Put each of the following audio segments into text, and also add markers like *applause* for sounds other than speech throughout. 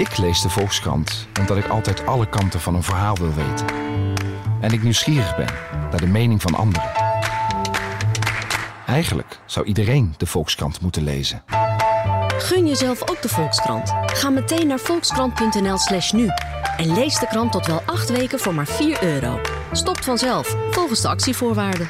Ik lees de Volkskrant omdat ik altijd alle kanten van een verhaal wil weten. En ik nieuwsgierig ben naar de mening van anderen. Eigenlijk zou iedereen de Volkskrant moeten lezen. Gun jezelf ook de Volkskrant. Ga meteen naar volkskrant.nl/slash nu en lees de krant tot wel acht weken voor maar 4 euro. Stopt vanzelf, volgens de actievoorwaarden.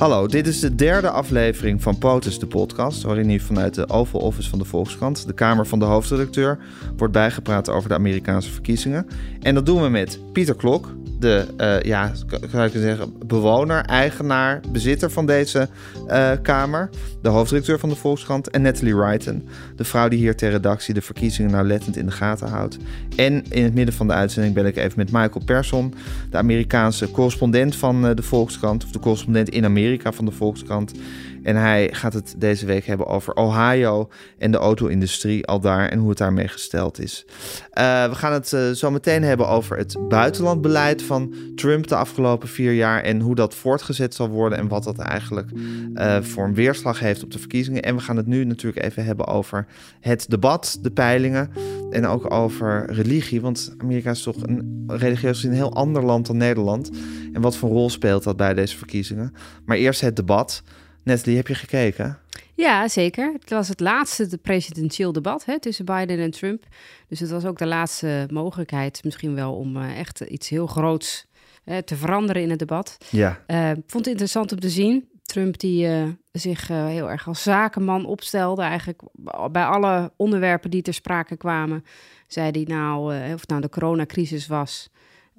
Hallo, dit is de derde aflevering van POTUS, de podcast, waarin u vanuit de Oval Office van de Volkskrant, de kamer van de hoofdredacteur, wordt bijgepraat over de Amerikaanse verkiezingen. En dat doen we met Pieter Klok, de, uh, ja, kan ik zeggen, bewoner, eigenaar, bezitter van deze uh, kamer, de hoofdredacteur van de Volkskrant, en Natalie Wrighton, de vrouw die hier ter redactie de verkiezingen nauwlettend in de gaten houdt. En in het midden van de uitzending ben ik even met Michael Persson, de Amerikaanse correspondent van uh, de Volkskrant, of de correspondent in Amerika van de Volkskrant. En hij gaat het deze week hebben over Ohio en de auto-industrie al daar en hoe het daarmee gesteld is. Uh, we gaan het uh, zo meteen hebben over het buitenlandbeleid van Trump de afgelopen vier jaar en hoe dat voortgezet zal worden en wat dat eigenlijk uh, voor een weerslag heeft op de verkiezingen. En we gaan het nu natuurlijk even hebben over het debat, de peilingen en ook over religie, want Amerika is toch een religieus een heel ander land dan Nederland. En wat voor rol speelt dat bij deze verkiezingen? Maar eerst het debat. Natalie, heb je gekeken? Ja, zeker. Het was het laatste de presidentieel debat hè, tussen Biden en Trump. Dus het was ook de laatste mogelijkheid misschien wel om uh, echt iets heel groots uh, te veranderen in het debat. Ja. Uh, vond het interessant om te zien. Trump die zich heel erg als zakenman opstelde. Eigenlijk bij alle onderwerpen die ter sprake kwamen, zei hij nou, of het nou de coronacrisis was...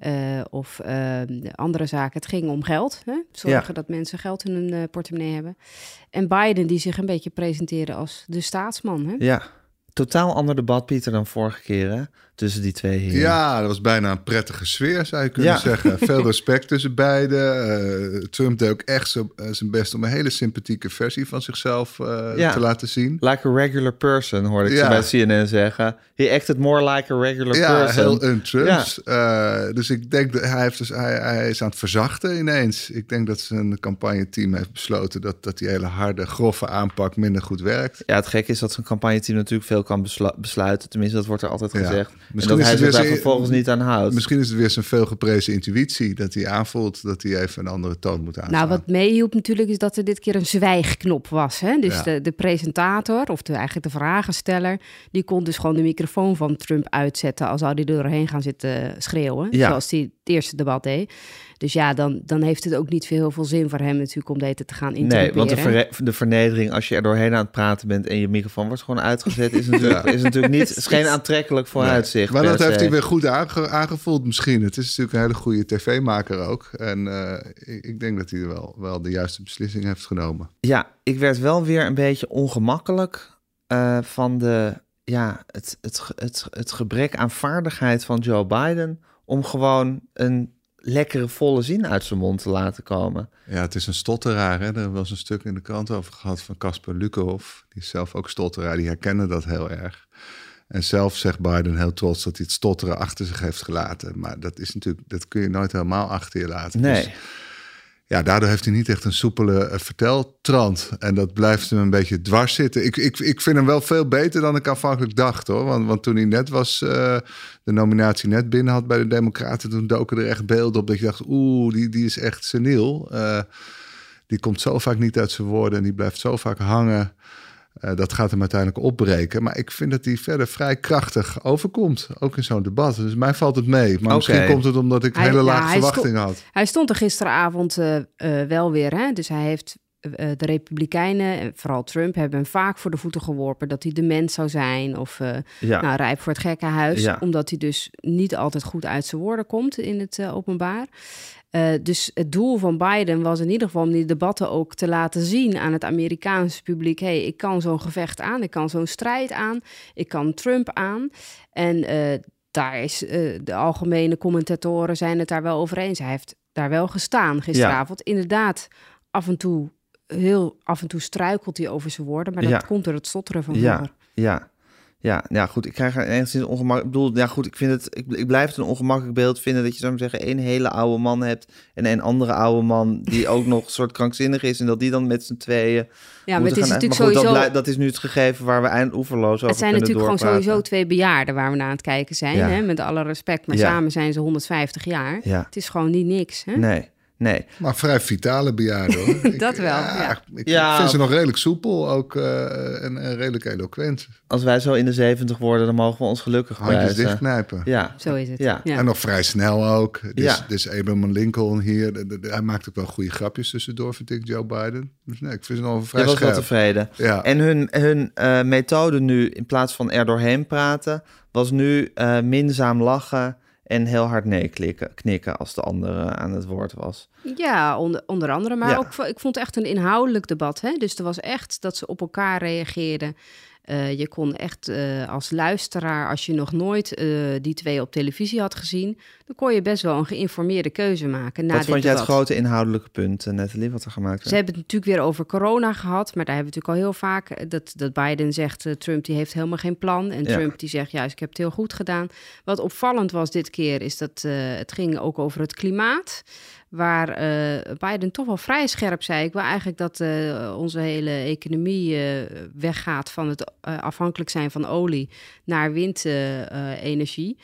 Uh, of uh, andere zaken. Het ging om geld. Hè? Zorgen ja. dat mensen geld in hun uh, portemonnee hebben. En Biden die zich een beetje presenteerde als de staatsman. Hè? Ja, totaal ander debat, Pieter, dan vorige keer hè? Tussen die twee heren. Ja, dat was bijna een prettige sfeer, zou je kunnen ja. zeggen. *laughs* Veel respect tussen beiden. Uh, Trump deed ook echt zo, uh, zijn best om een hele sympathieke versie van zichzelf uh, ja. te laten zien. Like a regular person, hoorde ik ja. ze bij CNN zeggen. He acted more like a regular ja, person. heel un-Trumps. dus ik denk dat hij, heeft dus, hij, hij is aan het verzachten ineens. Ik denk dat zijn campagneteam heeft besloten dat, dat die hele harde, grove aanpak minder goed werkt. Ja, het gekke is dat zijn campagneteam natuurlijk veel kan beslu besluiten. Tenminste, dat wordt er altijd gezegd. Misschien dat is hij het zich weer daar vervolgens niet aan houdt. Misschien is het weer zijn veelgeprezen intuïtie dat hij aanvoelt dat hij even een andere toon moet aanslaan. Nou, wat meehielp natuurlijk is dat er dit keer een zwijgknop was. Hè? Dus ja. de, de presentator, of de, eigenlijk de vragensteller, die kon dus gewoon de microfoon van Trump uitzetten als zou hij er doorheen gaan zitten schreeuwen. Ja. Zoals hij het eerste debat deed. Dus ja, dan, dan heeft het ook niet veel, heel veel zin voor hem natuurlijk om deze te gaan interpreteren. Nee, want de, ver, de vernedering als je er doorheen aan het praten bent en je microfoon wordt gewoon uitgezet, is natuurlijk, *laughs* ja. is natuurlijk niet, *laughs* is geen aantrekkelijk vooruitzicht. Nee. Maar dat heeft hij weer goed aange, aangevoeld misschien. Het is natuurlijk een hele goede tv-maker ook. En uh, ik, ik, denk dat hij wel, wel de juiste beslissing heeft genomen. Ja, ik werd wel weer een beetje ongemakkelijk uh, van de, ja, het, het, het, het gebrek aan vaardigheid van Joe Biden om gewoon een lekkere volle zin uit zijn mond te laten komen. Ja, het is een stotteraar. Hè? Er was een stuk in de krant over gehad van Casper Lukhoff. Die is zelf ook stotteraar. Die herkennen dat heel erg. En zelf zegt Biden heel trots dat hij het stotteren achter zich heeft gelaten. Maar dat is natuurlijk, dat kun je nooit helemaal achter je laten. Nee. Dus, ja, daardoor heeft hij niet echt een soepele uh, verteltrand. En dat blijft hem een beetje dwars zitten. Ik, ik, ik vind hem wel veel beter dan ik aanvankelijk dacht hoor. Want, want toen hij net was, uh, de nominatie net binnen had bij de Democraten, toen doken er echt beelden op dat je dacht, oeh, die, die is echt seniel. Uh, die komt zo vaak niet uit zijn woorden en die blijft zo vaak hangen. Uh, dat gaat hem uiteindelijk opbreken. Maar ik vind dat hij verder vrij krachtig overkomt. Ook in zo'n debat. Dus mij valt het mee. Maar okay. misschien komt het omdat ik hij, hele lage ja, verwachtingen had. Hij stond er gisteravond uh, uh, wel weer. Hè? Dus hij heeft de Republikeinen, en vooral Trump, hebben hem vaak voor de voeten geworpen dat hij dement zou zijn of ja. nou, rijp voor het gekkenhuis. Ja. Omdat hij dus niet altijd goed uit zijn woorden komt in het openbaar. Uh, dus het doel van Biden was in ieder geval om die debatten ook te laten zien aan het Amerikaanse publiek. hey, ik kan zo'n gevecht aan, ik kan zo'n strijd aan, ik kan Trump aan. En daar is de algemene commentatoren zijn het daar wel over eens. Hij heeft daar wel gestaan gisteravond. Ja. Inderdaad, af en toe heel af en toe struikelt hij over zijn woorden, maar dat ja. komt door het stotteren van ja. vroeger. Ja. Ja, ja, goed. Ik krijg er enigszins ongemak. Ik bedoel, ja, goed. Ik vind het. Ik, ik blijf het een ongemakkelijk beeld vinden dat je, zou zeggen, één hele oude man hebt en een andere oude man die ook nog een soort krankzinnig is en dat die dan met z'n tweeën. Ja, maar het is natuurlijk sowieso. Dat, dat, is nu het gegeven waar we eind oeverloos over Het zijn natuurlijk gewoon sowieso twee bejaarden waar we naar aan het kijken zijn. Hè? Met alle respect. Maar samen zijn ze 150 jaar. Ja. Het is gewoon niet niks. Hè? Nee. Nee. Maar vrij vitale bejaarden hoor. *laughs* dat wel. Ja, Ik vind ze nog redelijk soepel ook uh, en, en, redelijk eloquent. Als wij zo in de zeventig worden, dan mogen we ons gelukkig Handjes dichtknijpen. Ja. Zo is het. Ja. En nog vrij snel ook. Dus, ja. dus Abraham Lincoln hier, de, de, hij maakt ook wel goede grapjes tussendoor, vind ik, Joe Biden. Dus nee, ik vind ze nog vrij Je was wel tevreden. Ja. En hun, hun uh, methode nu, in plaats van er doorheen praten, was nu uh, minzaam lachen en heel hard nee klikken, knikken als de andere aan het woord was. Ja, onder, onder andere. Maar ook, ik vond het echt een inhoudelijk debat. Hè? Dus er was echt dat ze op elkaar reageerden. Uh, je kon echt uh, als luisteraar, als je nog nooit uh, die twee op televisie had gezien, dan kon je best wel een geïnformeerde keuze maken. Na wat vond jij het grote inhoudelijke punt, Nathalie, wat er gemaakt werd? Ze hebben het natuurlijk weer over corona gehad, maar daar hebben we natuurlijk al heel vaak dat, dat Biden zegt, Trump die heeft helemaal geen plan. En ja. Trump die zegt, juist, ik heb het heel goed gedaan. Wat opvallend was dit keer, is dat het ging ook over het klimaat waar uh, Biden toch wel vrij scherp zei. Ik wil eigenlijk dat uh, onze hele economie uh, weggaat van het afhankelijk zijn van olie naar windenergie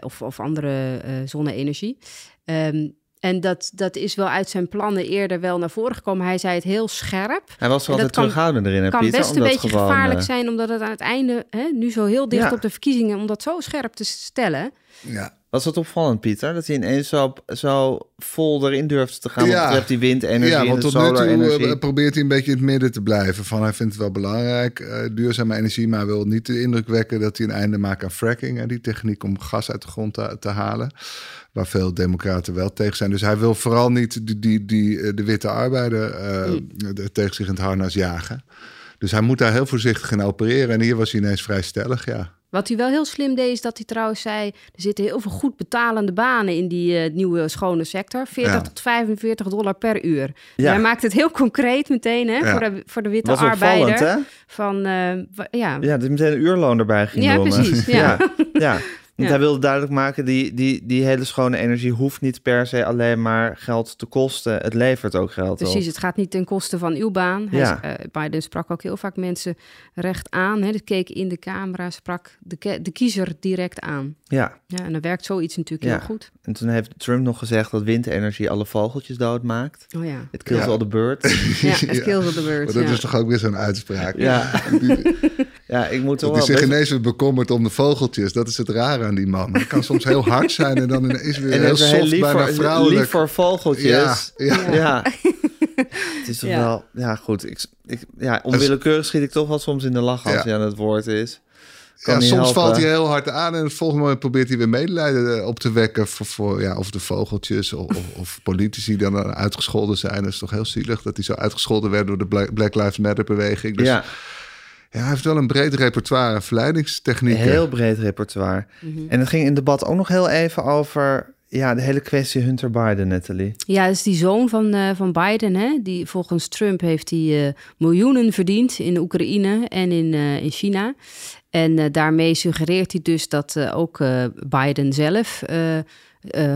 of, of andere zonne-energie. Um, en dat, dat is wel uit zijn plannen eerder wel naar voren gekomen. Hij zei het heel scherp. Hij was wel altijd terughoudend erin. Het kan best een beetje gevaarlijk zijn, omdat het aan het einde, hè, nu zo heel dicht op de verkiezingen, om dat zo scherp te stellen. Ja. Was dat opvallend, Pieter? Dat hij ineens zo, zo vol erin durfde te gaan. Ja. Wat die windenergie ja, want tot nu toe uh, probeert hij een beetje in het midden te blijven. Van hij vindt het wel belangrijk, uh, duurzame energie, maar wil niet de indruk wekken dat hij een einde maakt aan fracking. Hè, die techniek om gas uit de grond te, te halen. Waar veel democraten wel tegen zijn. Dus hij wil vooral niet die, die, die, eh, de witte arbeider uh, tegen zich in het harnas jagen. Dus hij moet daar heel voorzichtig in opereren. En hier was hij ineens vrij stellig, ja. Wat hij wel heel slim deed, is dat hij trouwens zei... er zitten heel veel goed betalende banen in die uh, nieuwe schone sector. 40 tot 45 dollar per uur. Ja. Hij maakt het heel concreet meteen hè, ja. voor, de, voor de witte Was arbeider. Hè? Van, uh, ja. ja, dus meteen een uurloon erbij genomen. Ja, precies. *laughs* ja. ja. Want hij wilde duidelijk maken, die, die, die hele schone energie hoeft niet per se alleen maar geld te kosten. Het levert ook geld Precies, het gaat niet ten koste van uw baan. Ja. Hij, uh, Biden sprak ook heel vaak mensen recht aan. Hè. keek in de camera, sprak de, de kiezer direct aan. Ja. ja. En dan werkt zoiets natuurlijk heel goed. En toen heeft Trump nog gezegd dat windenergie alle vogeltjes doodmaakt. Oh ja. Het *laughs* kills all the *laughs* birds. ja, het kills all the birds. Maar dat is toch ook weer zo'n uitspraak. Ja. *laughs* ja, ik moet toch wel... Die zich ineens weer bekommerd om de vogeltjes. Dat is het rare aan die man. Hij kan soms heel hard zijn en dan is weer en heel soft, heel lief bijna voor, vrouwelijk. Lief voor vogeltjes. Ja, ja. *laughs* het is toch wel... Ja, goed. Ik, ik, ja, onwillekeurig schiet ik toch wel soms in de lach als hij aan het woord is. ja, soms valt hij heel hard aan en het volgende moment probeert hij weer medelijden eh, op te wekken voor, voor ja, of de vogeltjes of, of, of, politici die dan uitgescholden zijn. Dat is toch heel zielig dat hij zo uitgescholden werd door de Black Lives Matter beweging. Dus ja. Ja, hij heeft wel een breed repertoire verleidingstechnieken. Een heel breed repertoire. Mhm. En het ging in het debat ook nog heel even over ja, de hele kwestie Hunter Biden, Natalie. Ja, dat is die zoon van, uh, van Biden. Hè? Die, volgens Trump heeft hij uh, miljoenen verdiend in Oekraïne en in, uh, in China. En daarmee suggereert hij dus dat ook Biden zelf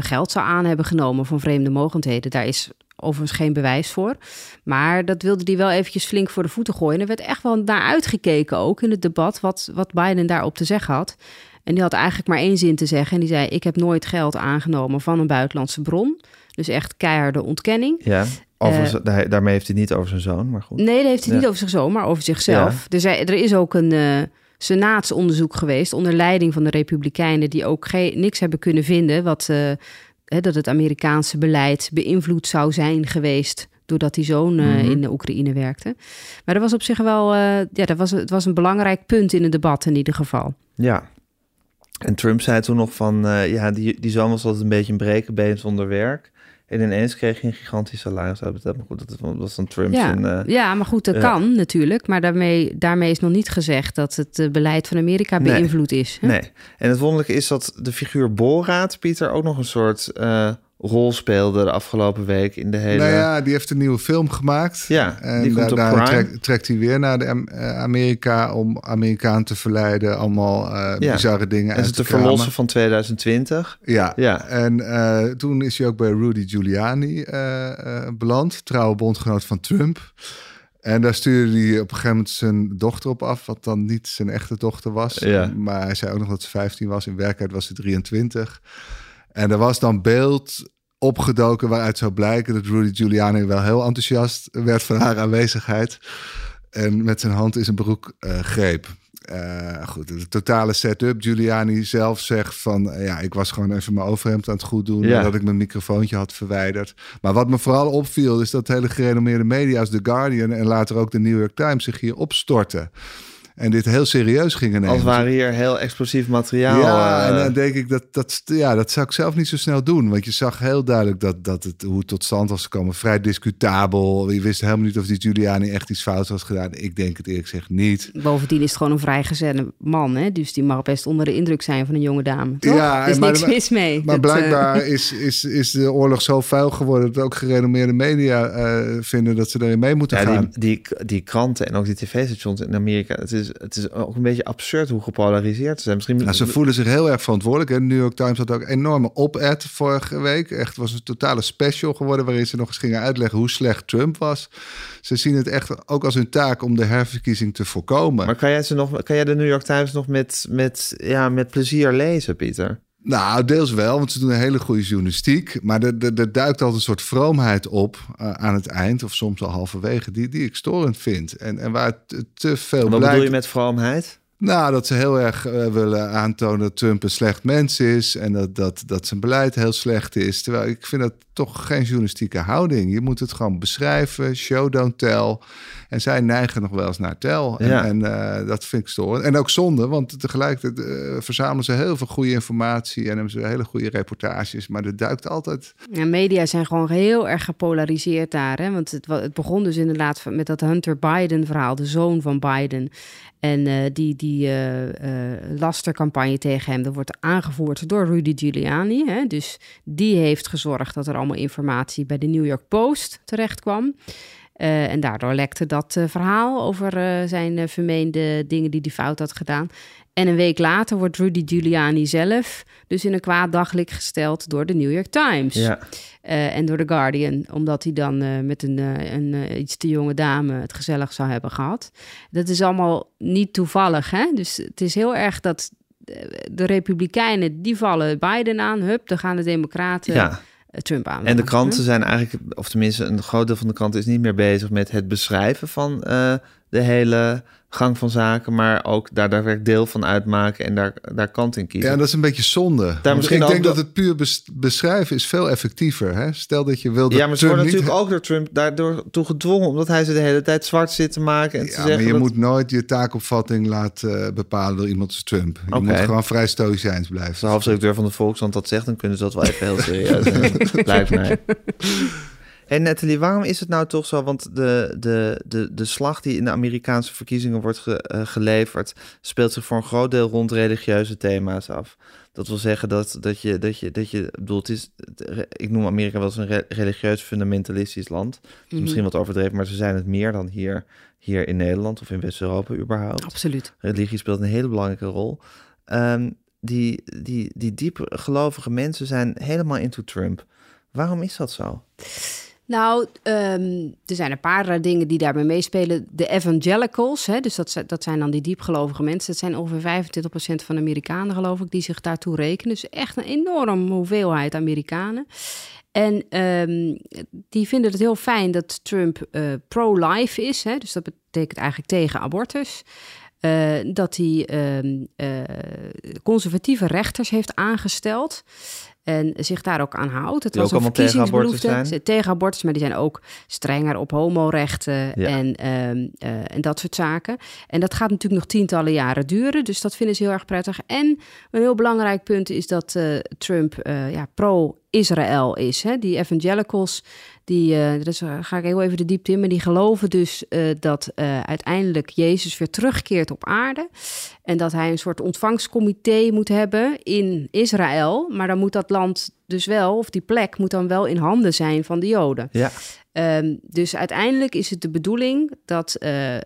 geld zou aan hebben genomen van vreemde mogendheden. Daar is overigens geen bewijs voor. Maar dat wilde hij wel eventjes flink voor de voeten gooien. er werd echt wel naar uitgekeken ook in het debat wat, wat Biden daarop te zeggen had. En die had eigenlijk maar één zin te zeggen. En die zei: Ik heb nooit geld aangenomen van een buitenlandse bron. Dus echt keiharde ontkenning. Ja. Over, uh, daarmee heeft hij niet over zijn zoon, maar goed. Nee, dat heeft hij niet over zijn zoon, maar over zichzelf. Ja. Er, er is ook een uh, senaatsonderzoek geweest onder leiding van de Republikeinen, die ook geen, niks hebben kunnen vinden wat uh, dat het Amerikaanse beleid beïnvloed zou zijn geweest doordat die zoon uh, in de Oekraïne werkte. Maar dat was op zich wel, uh, ja, dat was, het was een belangrijk punt in het debat in ieder geval. Ja. En Trump zei toen nog van, uh, ja, die, die zoon was altijd een beetje een brekenbeen zonder werk. En ineens kreeg je een gigantisch salaris. Dat, maar goed, dat was dan Trump. Ja, uh, ja maar goed, dat kan natuurlijk. Maar daarmee, daarmee is nog niet gezegd dat het uh, beleid van Amerika beïnvloed is. Hè? Nee. En het wonderlijke is dat de figuur Boraat, Pieter, ook nog een soort rol speelde de afgelopen week in de hele... Nou ja, die heeft een nieuwe film gemaakt. Ja, en die komt daar, trekt, trekt hij weer naar de eh, Amerika om Amerikaan te verleiden. Allemaal uh, bizarre dingen En ze te, verlossen van 2020. Ja, ja. en uh, toen is hij ook bij Rudy Giuliani beland. Trouwe bondgenoot van Trump. En daar stuurde hij op een gegeven moment zijn dochter op af, wat dan niet zijn echte dochter was. Ja. Maar hij zei ook nog dat ze 15 was. In werkelijkheid was ze 23. En er was dan beeld opgedoken waaruit zou blijken dat Rudy Giuliani wel heel enthousiast werd van haar aanwezigheid. En met zijn hand in zijn broek uh, greep. Uh, goed, de totale setup. Giuliani zelf zegt van... Uh, ja, ik was gewoon even mijn overhemd aan het goed doen... Ja. dat ik mijn microfoontje had verwijderd. Maar wat me vooral opviel... is dat hele gerenommeerde media als The Guardian... en later ook de New York Times zich hier opstorten en dit heel serieus gingen nemen. Als waren hier heel explosief materiaal. Ja, en dan denk ik dat, dat, ja, dat zou ik zelf niet zo snel doen. Want je zag heel duidelijk dat, dat het, hoe het tot stand was gekomen. Vrij discutabel. Je wist helemaal niet of die Giuliani echt iets fout had gedaan. Ik denk het eerlijk gezegd niet. Bovendien is het gewoon een vrijgezette man. Hè? Dus die mag best onder de indruk zijn van een jonge dame. Toch? Ja, er is niks mis mee. Maar blijkbaar eh, is, is, is de oorlog zo vuil geworden... dat ook gerenommeerde media uh, vinden dat ze erin mee moeten ja, gaan. Die, die, die kranten en ook die tv-stations in Amerika... Het is het is ook een beetje absurd hoe gepolariseerd ze zijn. Misschien... Nou, ze voelen zich heel erg verantwoordelijk. De New York Times had ook een enorme op-ed vorige week. Echt was een totale special geworden... waarin ze nog eens gingen uitleggen hoe slecht Trump was. Ze zien het echt ook als hun taak om de herverkiezing te voorkomen. Maar kan jij, ze nog, kan jij de New York Times nog met, met, ja, met plezier lezen, Pieter? Nou, deels wel, want ze doen een hele goede journalistiek. Maar er, er, er duikt altijd een soort vroomheid op uh, aan het eind, of soms al halverwege, die, die ik storend vind. En, en waar te, te veel. Wat bedoel je met vroomheid? Nou, dat ze heel erg uh, willen aantonen dat Trump een slecht mens is en dat, dat, dat zijn beleid heel slecht is. Terwijl ik vind dat toch geen journalistieke houding. Je moet het gewoon beschrijven, show don't tell. En zij neigen nog wel eens naar tel. En, ja. en uh, dat vind ik storend. En ook zonde, want tegelijkertijd uh, verzamelen ze heel veel goede informatie en hebben ze hele goede reportages. Maar er duikt altijd. Ja, media zijn gewoon heel erg gepolariseerd daar. Hè? Want het, het begon dus inderdaad met dat Hunter Biden-verhaal, de zoon van Biden. En uh, die, die uh, uh, lastercampagne tegen hem, dat wordt aangevoerd door Rudy Giuliani. Hè? Dus die heeft gezorgd dat er allemaal informatie bij de New York Post terecht kwam. Uh, en daardoor lekte dat uh, verhaal over uh, zijn vermeende dingen die hij fout had gedaan. En een week later wordt Rudy Giuliani zelf dus in een kwaad daglicht gesteld door de New York Times. Ja. en door The Guardian, omdat hij dan met een, een iets te jonge dame het gezellig zou hebben gehad. Dat is allemaal niet toevallig, hè? Dus het is heel erg dat de Republikeinen, die vallen Biden aan. Hup, dan gaan de Democraten... Ja eh, Trump aan. En de kranten zijn eigenlijk, of tenminste een groot deel van de kranten is niet meer bezig met het beschrijven van uh, de hele gang van zaken, maar ook daar daadwerkelijk deel van uitmaken en daar, daar kant in kiezen. Ja, dat is een beetje zonde. Daar misschien ik denk dat het puur beschrijven is veel effectiever. Hè? Stel dat je wilde. Ja, maar ze worden natuurlijk ook door Trump daardoor toe gedwongen, omdat hij ze de hele tijd zwart zit te maken. En ja, te zeggen maar je dat... moet nooit je taakopvatting laten uh, bepalen door iemand als Trump. Je okay. moet gewoon vrij stoïcijns blijven. Als de hoofdredacteur van de Volkskrant dat zegt, dan kunnen ze dat wel even heel *laughs* serieus nemen. Lijkt mij. En Nathalie, waarom is het nou toch zo? Want de, de, de, de slag die in de Amerikaanse verkiezingen wordt ge, uh, geleverd, speelt zich voor een groot deel rond religieuze thema's af. Dat wil zeggen dat, dat je, dat je, dat je bedoelt, is, ik noem Amerika wel eens een re religieus fundamentalistisch land. Mm -hmm. Misschien wat overdreven, maar ze zijn het meer dan hier, hier in Nederland of in West-Europa überhaupt. Absoluut. Religie speelt een hele belangrijke rol. Um, die, die, die diep gelovige mensen zijn helemaal into Trump. Waarom is dat zo? Nou, um, er zijn een paar dingen die daarbij meespelen. De evangelicals, hè, dus dat, zijn dan die diepgelovige mensen. Dat zijn ongeveer 25% van de Amerikanen, geloof ik, die zich daartoe rekenen. Dus echt een enorme hoeveelheid Amerikanen. En um, die vinden het heel fijn dat Trump uh, pro-life is. Hè, dus dat betekent eigenlijk tegen abortus. Uh, dat hij uh, conservatieve rechters heeft aangesteld. En zich daar ook aan houdt. Het die was een verkiezingsbelofte. Tegen abortus, tegen abortus, maar die zijn ook strenger op homorechten ja. en, um, uh, en dat soort zaken. En dat gaat natuurlijk nog tientallen jaren duren. Dus dat vinden ze heel erg prettig. En een heel belangrijk punt is dat uh, Trump uh, ja, pro-Israël is. Hè? Die evangelicals, die, dus ga ik heel even de diepte in, maar die geloven dus uh, dat uiteindelijk Jezus weer terugkeert op aarde. En dat hij een soort ontvangstcomité moet hebben in Israël. Maar dan moet dat land dus wel, of die plek moet dan wel in handen zijn van de Joden. Ja. Um, dus uiteindelijk is het de bedoeling dat uh, uh,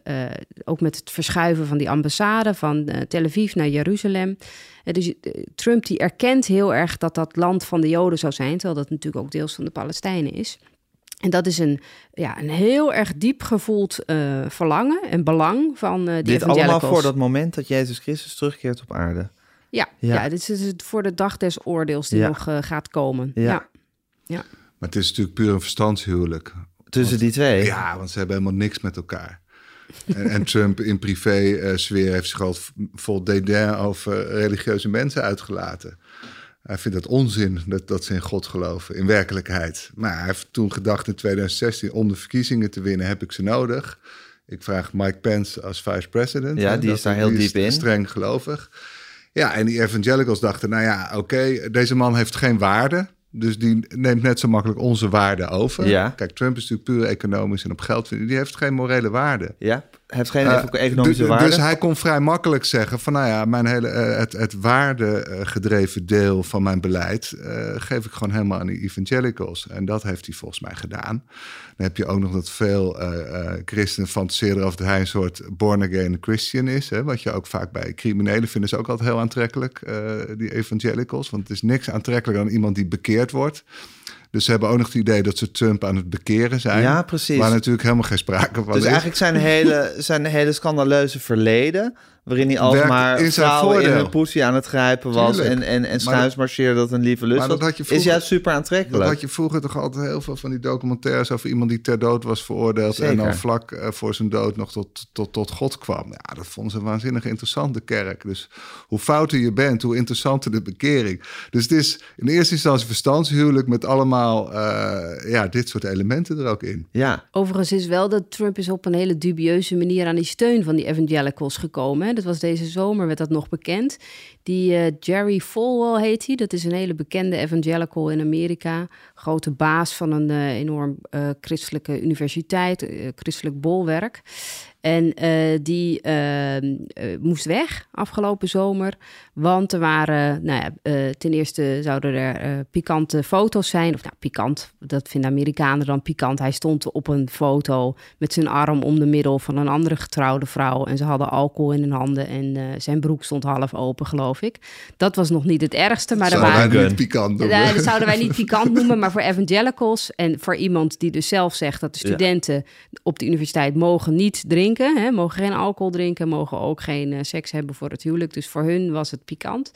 ook met het verschuiven van die ambassade van uh, Tel Aviv naar Jeruzalem. dus Trump die erkent heel erg dat dat land van de Joden zou zijn, terwijl dat natuurlijk ook deels van de Palestijnen is. En dat is een, ja, een heel erg diep gevoeld verlangen en belang van uh, Dit allemaal voor dat moment dat Jezus Christus terugkeert op aarde. Ja, ja. ja dit is het voor de dag des oordeels die nog gaat komen. ja. ja. Maar het is natuurlijk puur een verstandshuwelijk. Tussen die twee? Ja, want ze hebben helemaal niks met elkaar. en, en, Trump in privé-sfeer heeft zich al vol dédain over religieuze mensen uitgelaten. Hij vindt het onzin dat, dat ze in God geloven, in werkelijkheid. Maar hij heeft toen gedacht in 2016, om de verkiezingen te winnen heb ik ze nodig. Ik vraag Mike Pence als vice-president. Ja, die is daar heel diep in. Streng gelovig. Ja, en die evangelicals dachten, nou ja, oké, deze man heeft geen waarde. Dus die neemt net zo makkelijk onze waarde over. Ja. Kijk, Trump is natuurlijk puur economisch en op geld. Die heeft geen morele waarde. Ja, heeft geen uh, economische dus, waarde. Dus hij kon vrij makkelijk zeggen van... nou ja, mijn hele, uh, het, het waardegedreven deel van mijn beleid... Uh, geef ik gewoon helemaal aan die evangelicals. En dat heeft hij volgens mij gedaan. Dan heb je ook nog dat veel christenen fantaseren... over dat hij een soort born-again Christian is. Hè, wat je ook vaak bij criminelen vinden ze ook altijd heel aantrekkelijk... die evangelicals. Want het is niks aantrekkelijker dan iemand die bekeerd wordt... Dus ze hebben ook nog het idee dat ze Trump aan het bekeren zijn. Ja, precies. Waar natuurlijk helemaal geen sprake van dus is. eigenlijk zijn hele, zijn hele scandaleuze verleden waarin hij alsmaar in vrouwen in een poesie aan het grijpen was en, en, en dat een lieve lust dat had je vroeger, is juist super aantrekkelijk. Dat had je vroeger toch altijd heel veel van die documentaires over iemand die ter dood was veroordeeld en dan vlak uh, voor zijn dood nog tot, tot, tot God kwam. Ja, dat vonden ze een waanzinnig interessante kerk. Dus hoe fouter je bent, hoe interessanter de bekering. Dus het is in eerste instantie verstandshuwelijk met allemaal uh, ja, dit soort elementen er ook in. Ja. Overigens is wel dat Trump is op een hele dubieuze manier aan die steun van die evangelicals gekomen. Dat was deze zomer, werd dat nog bekend. Die uh, Jerry Falwell heet hij. Dat is een hele bekende evangelical in Amerika. Grote baas van een uh, enorm uh, christelijke universiteit, christelijk bolwerk. En die uh, moest weg afgelopen zomer. Want er waren, nou ja, ten eerste zouden er pikante foto's zijn. Of nou, pikant, dat vinden Amerikanen dan pikant. Hij stond op een foto met zijn arm om de middel van een andere getrouwde vrouw. En ze hadden alcohol in hun handen en zijn broek stond half open, geloof ik. Dat was nog niet het ergste. Maar zouden er waren, wij niet pikant noemen. dat zouden wij niet pikant noemen, maar voor evangelicals en voor iemand die dus zelf zegt dat de studenten ja. op de universiteit mogen niet drinken drinken, hè, mogen geen alcohol drinken, mogen ook geen uh, seks hebben voor het huwelijk. Dus voor hun was het pikant.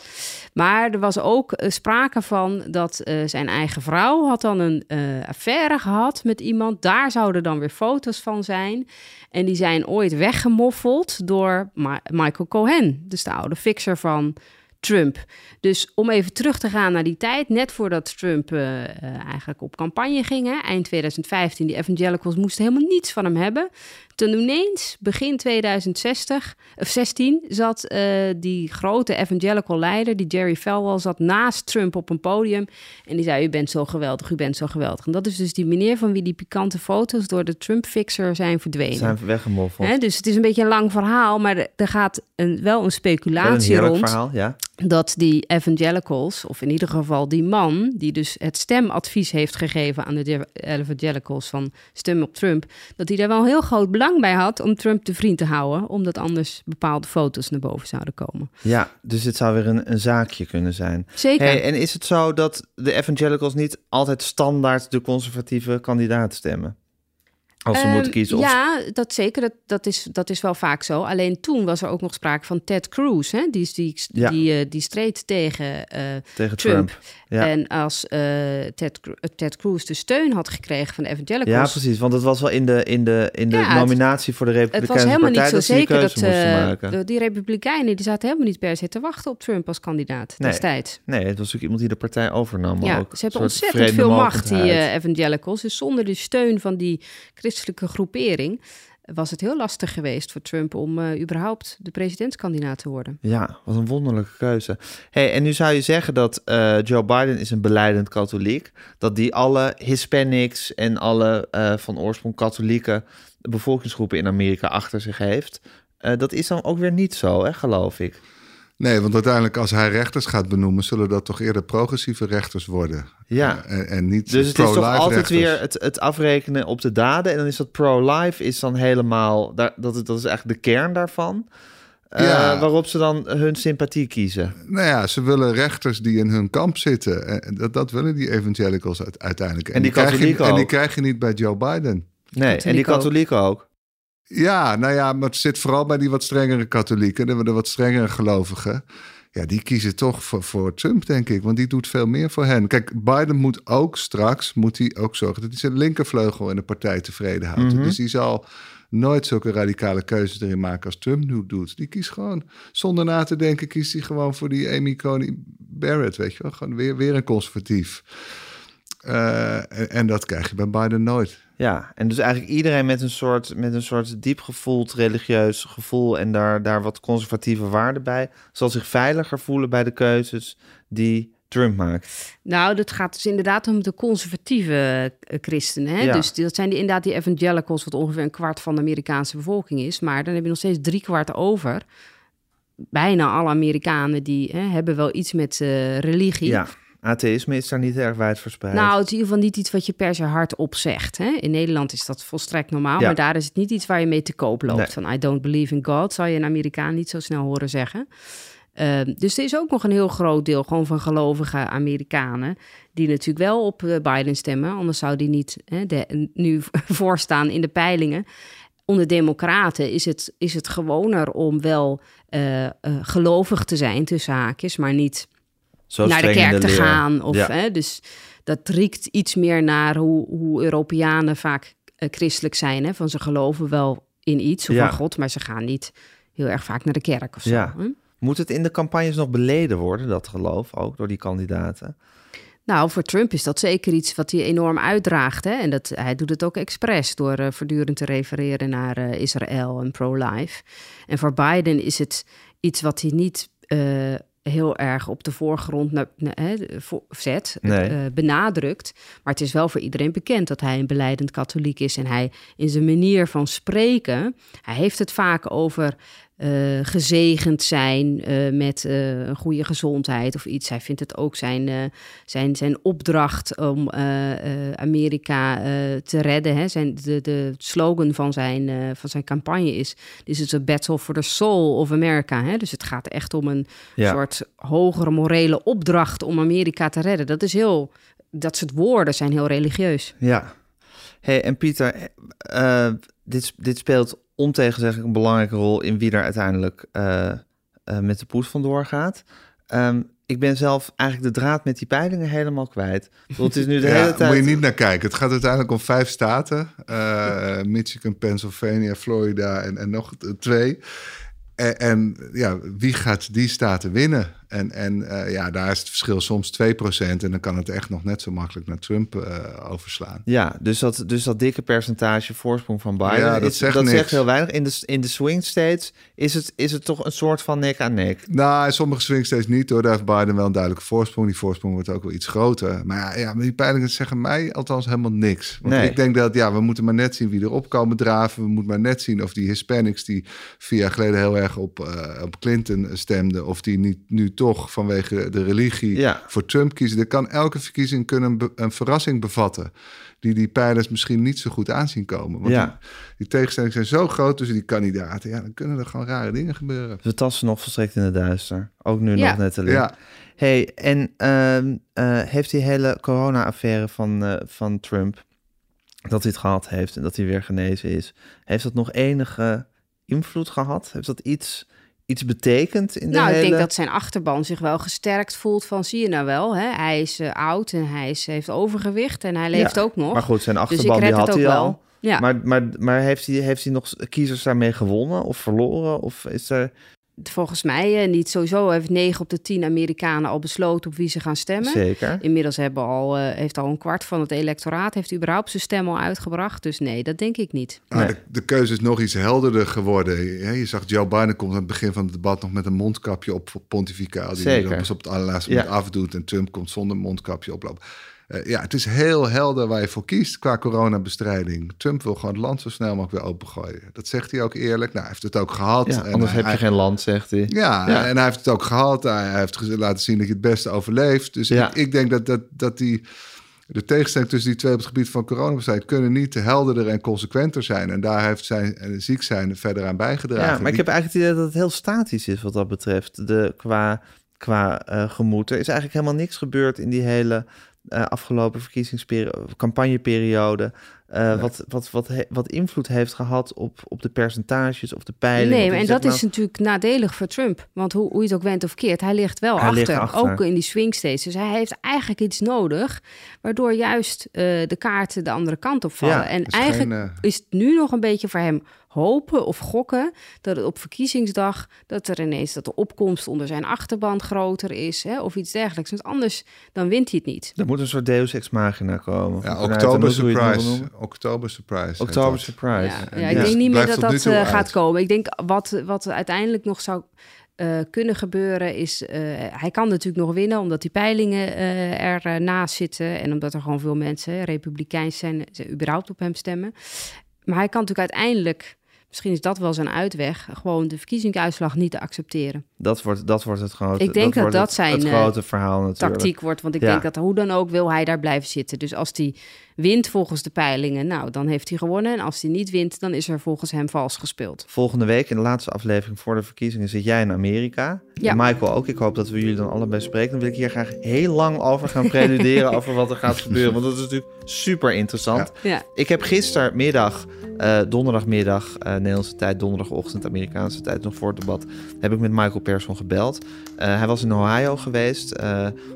Maar er was ook uh, sprake van dat uh, zijn eigen vrouw had dan een affaire gehad met iemand. Daar zouden dan weer foto's van zijn. En die zijn ooit weggemoffeld door Michael Cohen, dus de oude fixer van Trump. Dus om even terug te gaan naar die tijd, net voordat Trump eigenlijk op campagne ging, hè, eind 2015, die evangelicals moesten helemaal niets van hem hebben. Toen ineens, begin 2060, of 16, zat uh, die grote evangelical leider, die Jerry Falwell, zat naast Trump op een podium. En die zei, u bent zo geweldig, u bent zo geweldig. En dat is dus die meneer van wie die pikante foto's door de Trump-fixer zijn verdwenen. Zijn weggemoffeld. Hè, dus het is een beetje een lang verhaal, maar er gaat een, wel een speculatie wel een rond. verhaal, ja. Dat die evangelicals, of in ieder geval die man, die dus het stemadvies heeft gegeven aan de evangelicals van stem op Trump, dat hij daar wel een heel groot belang bij had om Trump te vriend te houden, omdat anders bepaalde foto's naar boven zouden komen. Ja, dus het zou weer een, een zaakje kunnen zijn. Zeker. Hey, en is het zo dat de evangelicals niet altijd standaard de conservatieve kandidaat stemmen? Als ze Um, moeten kiezen. Of... Ja, dat zeker. Dat, dat, is, dat is wel vaak zo. Alleen toen was er ook nog sprake van Ted Cruz. Hè? Die, die, Ja. die, eh, die streed tegen, eh, tegen Trump. Trump. Ja. En als eh, Ted, Ted Cruz de steun had gekregen van de evangelicals... ja, precies. Want het was wel in de, in de, in de Ja, het- nominatie voor de Het was Republikeinse helemaal niet Partij zo dat zeker dat de- die Republikeinen die zaten helemaal niet per se te wachten op Trump als kandidaat Nee. destijds. Nee, het was natuurlijk iemand die de partij overnam. Ja, ook ze hebben ontzettend veel macht, die evangelicals. Dus zonder de steun van die christelijke groepering was het heel lastig geweest voor Trump om eh, überhaupt de presidentskandidaat te worden. Ja, wat een wonderlijke keuze. Hey, en nu zou je zeggen dat eh, Joe Biden is een beleidend katholiek. Dat die alle Hispanics en alle eh, van oorsprong katholieke bevolkingsgroepen in Amerika achter zich heeft. Dat is dan ook weer niet zo, hè, geloof ik. Nee, want uiteindelijk als hij rechters gaat benoemen, zullen dat toch eerder progressieve rechters worden. Ja. En, en niet Dus het is toch altijd rechters. weer het, het afrekenen op de daden. En dan is dat pro-life is dan helemaal, daar, dat, is- dat is eigenlijk de kern daarvan. Eh. Waarop ze dan hun sympathie kiezen. Nou ja, ze willen rechters die in hun kamp zitten. En dat, dat willen die evangelicals uite- uiteindelijk. En die krijg je, katholieken En die krijg je niet bij Joe Biden. Nee, en die Katholieken ook. Ja, nou ja, maar het zit vooral bij die wat strengere katholieken, de, de wat strengere gelovigen. Ja, die kiezen toch voor, voor Trump, denk ik. Want die doet veel meer voor hen. Kijk, Biden moet ook straks moet hij ook zorgen dat hij zijn linkervleugel in de partij tevreden houdt. Mhm. Dus die zal nooit zulke radicale keuzes erin maken als Trump nu doet. Die kiest gewoon, zonder na te denken, kiest hij gewoon voor die Amy Coney Barrett, weet je wel. Gewoon weer, weer een conservatief. Eh, en, en dat krijg je bij Biden nooit. Ja, en dus eigenlijk iedereen met een soort, met een soort diep gevoeld religieus gevoel en daar, daar wat conservatieve waarden bij, zal zich veiliger voelen bij de keuzes die Trump maakt. Nou, dat gaat dus inderdaad om de conservatieve eh, christenen. Hè? Ja. Dus die- dat zijn die, inderdaad die evangelicals, wat ongeveer een kwart van de Amerikaanse bevolking is. Maar dan heb je nog steeds drie kwart over. Bijna alle Amerikanen die hè, hebben wel iets met eh, religie. Ja, atheïsme is daar niet erg wijd verspreid. Nou, het is in ieder geval niet iets wat je per se hardop zegt. Hè? In Nederland is dat volstrekt normaal, Ja. maar daar is het niet iets waar je mee te koop loopt. Nee. Van I don't believe in God, zou je een Amerikaan niet zo snel horen zeggen. Ehm, dus er is ook nog een heel groot deel gewoon van gelovige Amerikanen... die natuurlijk wel op eh, Biden stemmen. Anders zou die niet hè, de, nu *laughs* voorstaan in de peilingen. Onder democraten is het, is het gewoner om wel eh, eh, gelovig te zijn, tussen haakjes... maar niet naar de kerk te leer. gaan. Of, Ja. hè, dus dat riekt iets meer naar hoe, hoe Europeanen vaak eh, christelijk zijn. Hè? Van ze geloven wel in iets of Ja. van God, maar ze gaan niet heel erg vaak naar de kerk of zo. Ja. hè? Moet het in de campagnes nog beleden worden, dat geloof, ook door die kandidaten? Nou, voor Trump is dat zeker iets wat hij enorm uitdraagt. Hè? En dat, hij doet het ook expres door eh, voortdurend te refereren naar eh, Israël en pro-life. En voor Biden is het iets wat hij niet heel erg op de voorgrond voor- zet, Nee. eh, benadrukt. Maar het is wel voor iedereen bekend dat hij een beleidend katholiek is. En hij in zijn manier van spreken, hij heeft het vaak over eh, gezegend zijn eh, met eh, een goede gezondheid of iets. Hij vindt het ook zijn, zijn, zijn opdracht om Amerika te redden. Hè. Zijn, de, de slogan van zijn, van zijn campagne is: This is a battle for the soul of America. Hè. Dus het gaat echt om een Ja. soort hogere morele opdracht om Amerika te redden. Dat is heel, dat soort woorden zijn heel religieus. Ja. Hey, en Pieter, dit, dit speelt ontegenzeggelijk een belangrijke rol in wie er uiteindelijk eh, eh, met de poes vandoor gaat. Ehm, ik ben zelf eigenlijk de draad met die peilingen helemaal kwijt. Bedoel, Het is nu de *laughs* Ja, hele tijd... moet je niet naar kijken. Het gaat uiteindelijk om vijf staten. Eh, *laughs* Michigan, Pennsylvania, Florida en, en nog twee. En, en ja, wie gaat die staten winnen? En, en eh, ja, daar is het verschil soms 2%. En dan kan het echt nog net zo makkelijk naar Trump eh, overslaan. Ja, dus dat, dus dat dikke percentage voorsprong van Biden, Ja, dat is- zegt dat niks. zegt heel weinig. In de, in de swing states is het, is het toch een soort van nek aan nek. Nou, in sommige swing states niet hoor. Daar heeft Biden wel een duidelijke voorsprong. Die voorsprong wordt ook wel iets groter. Maar ja, maar die peilingen zeggen mij althans helemaal niks. Want Nee. ik denk dat ja, we moeten maar net zien wie erop komen draven. We moeten maar net zien of die Hispanics die vier jaar geleden heel erg op, eh, op Clinton stemden, of die niet nu toch vanwege de religie Ja. voor Trump kiezen. Er kan elke verkiezing kunnen een, be- een verrassing bevatten. Die die peilers misschien niet zo goed aanzien komen. Want Ja. die, die tegenstellingen zijn zo groot tussen die kandidaten. Ja, dan kunnen er gewoon rare dingen gebeuren. We tasten nog volstrekt in het duister. Ook nu Ja. nog net alleen. Ja. Hey, en ehm, eh, heeft die hele corona-affaire van, eh, van Trump, dat hij het gehad heeft en dat hij weer genezen is, heeft dat nog enige invloed gehad? Heeft dat iets, iets betekend in de nou, hele... ik denk dat zijn achterban zich wel gesterkt voelt van, zie je nou wel, hè? hij is eh, oud en hij is, heeft overgewicht en hij leeft Ja, ook nog. Maar goed, zijn dus achterban die red had hij al. wel. Ja. Maar, maar, maar heeft, hij, heeft hij nog kiezers daarmee gewonnen of verloren? Of is er... Volgens mij eh, niet sowieso heeft 9 op de 10 Amerikanen al besloten op wie ze gaan stemmen. Zeker. Inmiddels hebben al, eh, heeft al een kwart van het electoraat heeft überhaupt zijn stem al uitgebracht. Dus nee, dat denk ik niet. Nee. de, de keuze is nog iets helderder geworden. Je, je zag Joe Biden komt aan het begin van het debat nog met een mondkapje op voor pontificaal. Die Zeker. pas op het allerlaatste Ja. moment afdoet. En Trump komt zonder mondkapje oplopen. Uh, ja, het is heel helder waar je voor kiest qua coronabestrijding. Trump wil gewoon het land zo snel mogelijk weer opengooien. Dat zegt hij ook eerlijk. Nou, hij heeft het ook gehad. Ja, anders heb je geen land, zegt hij. Ja, en hij heeft het ook gehad. Hij heeft laten zien dat je het beste overleeft. Dus ik, ik, denk dat, dat, dat die de tegenstelling tussen die twee op het gebied van coronabestrijding kunnen niet helderder en consequenter zijn. En daar heeft zijn eh, ziek zijn verder aan bijgedragen. Ja, maar ik heb eigenlijk het idee dat het heel statisch is wat dat betreft. De, qua qua uh, gemoed. Er is eigenlijk helemaal niks gebeurd in die hele afgelopen verkiezingsperiode, Uh, wat, wat, wat, wat invloed heeft gehad op, op de percentages of de peilingen. Nee, en dat is natuurlijk nadelig voor Trump. Want hoe, hoe je het ook went of keert, hij ligt wel hij achter, ligt achter, Ook in die swing states. Dus hij heeft eigenlijk iets nodig. Waardoor juist uh, de kaarten de andere kant op vallen. Ja, en eigenlijk geen, uh... is het nu nog een beetje voor hem hopen of gokken dat het op verkiezingsdag dat er ineens dat de opkomst onder zijn achterband groter is hè, of iets dergelijks. Want anders dan wint hij het niet. Er moet een soort Deus ex machina komen. Ja, oktober surprise. Oktober surprise. Oktober surprise. Ja, ja, ik denk niet meer dat dat uh, gaat komen. Ik denk wat, wat uiteindelijk nog zou uh, kunnen gebeuren is, uh, hij kan natuurlijk nog winnen omdat die peilingen uh, ernaast zitten en omdat er gewoon veel mensen republikeins zijn, ze überhaupt op hem stemmen. Maar hij kan natuurlijk uiteindelijk misschien is dat wel zijn uitweg, gewoon de verkiezingsuitslag niet te accepteren. Dat wordt, dat wordt het grote, ik denk dat, dat, dat zijn, het grote verhaal natuurlijk. tactiek wordt. Want ik denk dat hoe dan ook wil hij daar blijven zitten. Dus als hij wint volgens de peilingen, nou, dan heeft hij gewonnen. En als hij niet wint, dan is er volgens hem vals gespeeld. Volgende week, in de laatste aflevering voor de verkiezingen, zit jij in Amerika. Ja. En Michael ook. Ik hoop dat we jullie dan allebei spreken. Dan wil ik hier graag heel lang over gaan preluderen *laughs* over wat er gaat gebeuren. Want dat is natuurlijk super interessant. Ja. Ik heb gistermiddag uh, donderdagmiddag, uh, Nederlandse tijd, donderdagochtend, Amerikaanse tijd, nog voor het debat, heb ik met Michael Persson gebeld. Uh, hij was in Ohio geweest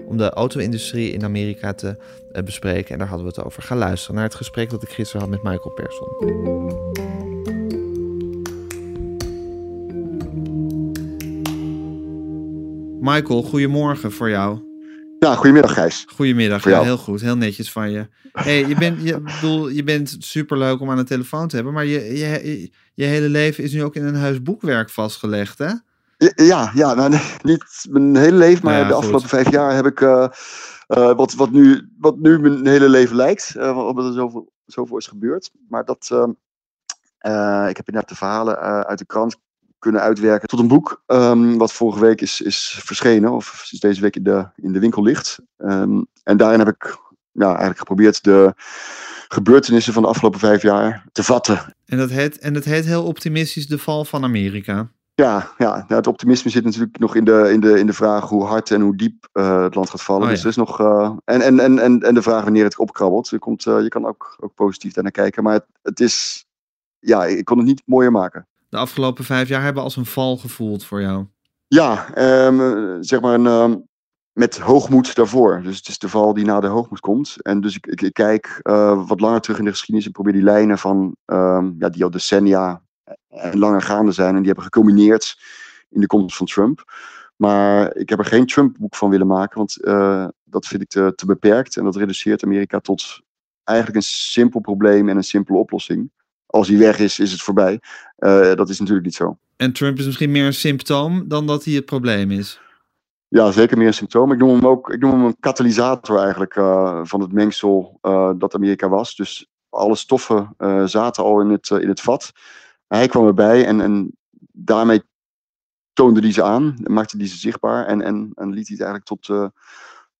om de auto-industrie in Amerika te bespreken. En daar hadden we het over. Ga luisteren naar het gesprek dat ik gisteren had met Michael Persson. Michael, goedemorgen voor jou. Ja, goedemiddag Gijs. Goedemiddag, ja, heel goed. Heel netjes van je. Hey, je, bent, je, bedoel, je bent superleuk om aan de telefoon te hebben, maar je, je, je hele leven is nu ook in een huis boekwerk vastgelegd, hè? Ja, ja nou, niet mijn hele leven, maar de afgelopen vijf jaar heb ik uh, uh, wat, wat, nu, wat nu mijn hele leven lijkt, uh, omdat er zoveel, zoveel is gebeurd. Maar dat, ik heb inderdaad de verhalen uit de krant kunnen uitwerken tot een boek. Um, wat vorige week is, is verschenen, of is deze week in de, in de winkel ligt. Um, en daarin heb ik ja, eigenlijk geprobeerd de gebeurtenissen van de afgelopen vijf jaar te vatten. En dat heet, en dat heet heel optimistisch de val van Amerika. Ja, ja nou, het optimisme zit natuurlijk nog in de, in de, in de vraag hoe hard en hoe diep uh, het land gaat vallen. Oh, dus er is nog. Uh, en, en, en, en, en de vraag wanneer het opkrabbelt. Je, komt, uh, je kan ook, ook positief daarnaar kijken. Maar het, het is. Ja, ik kon het niet mooier maken de afgelopen vijf jaar hebben als een val gevoeld voor jou? Ja, um, zeg maar een, um, met hoogmoed daarvoor. Dus het is de val die na de hoogmoed komt. En dus ik, ik, kijk uh, wat langer terug in de geschiedenis en probeer die lijnen van, um, ja, die al decennia en langer gaande zijn. En die hebben gecombineerd in de komst van Trump. Maar ik heb er geen Trump-boek van willen maken, want uh, dat vind ik te, te beperkt. En dat reduceert Amerika tot eigenlijk een simpel probleem en een simpele oplossing als hij weg is, is het voorbij. Uh, dat is natuurlijk niet zo. En Trump is misschien meer een symptoom dan dat hij het probleem is. Ja, zeker meer een symptoom. Ik noem hem ook ik noem hem een katalysator eigenlijk uh, van het mengsel dat Amerika was. Dus alle stoffen zaten al in het, in het vat. Hij kwam erbij en, en daarmee toonde hij ze aan, maakte hij ze zichtbaar en, en, en liet hij het eigenlijk tot,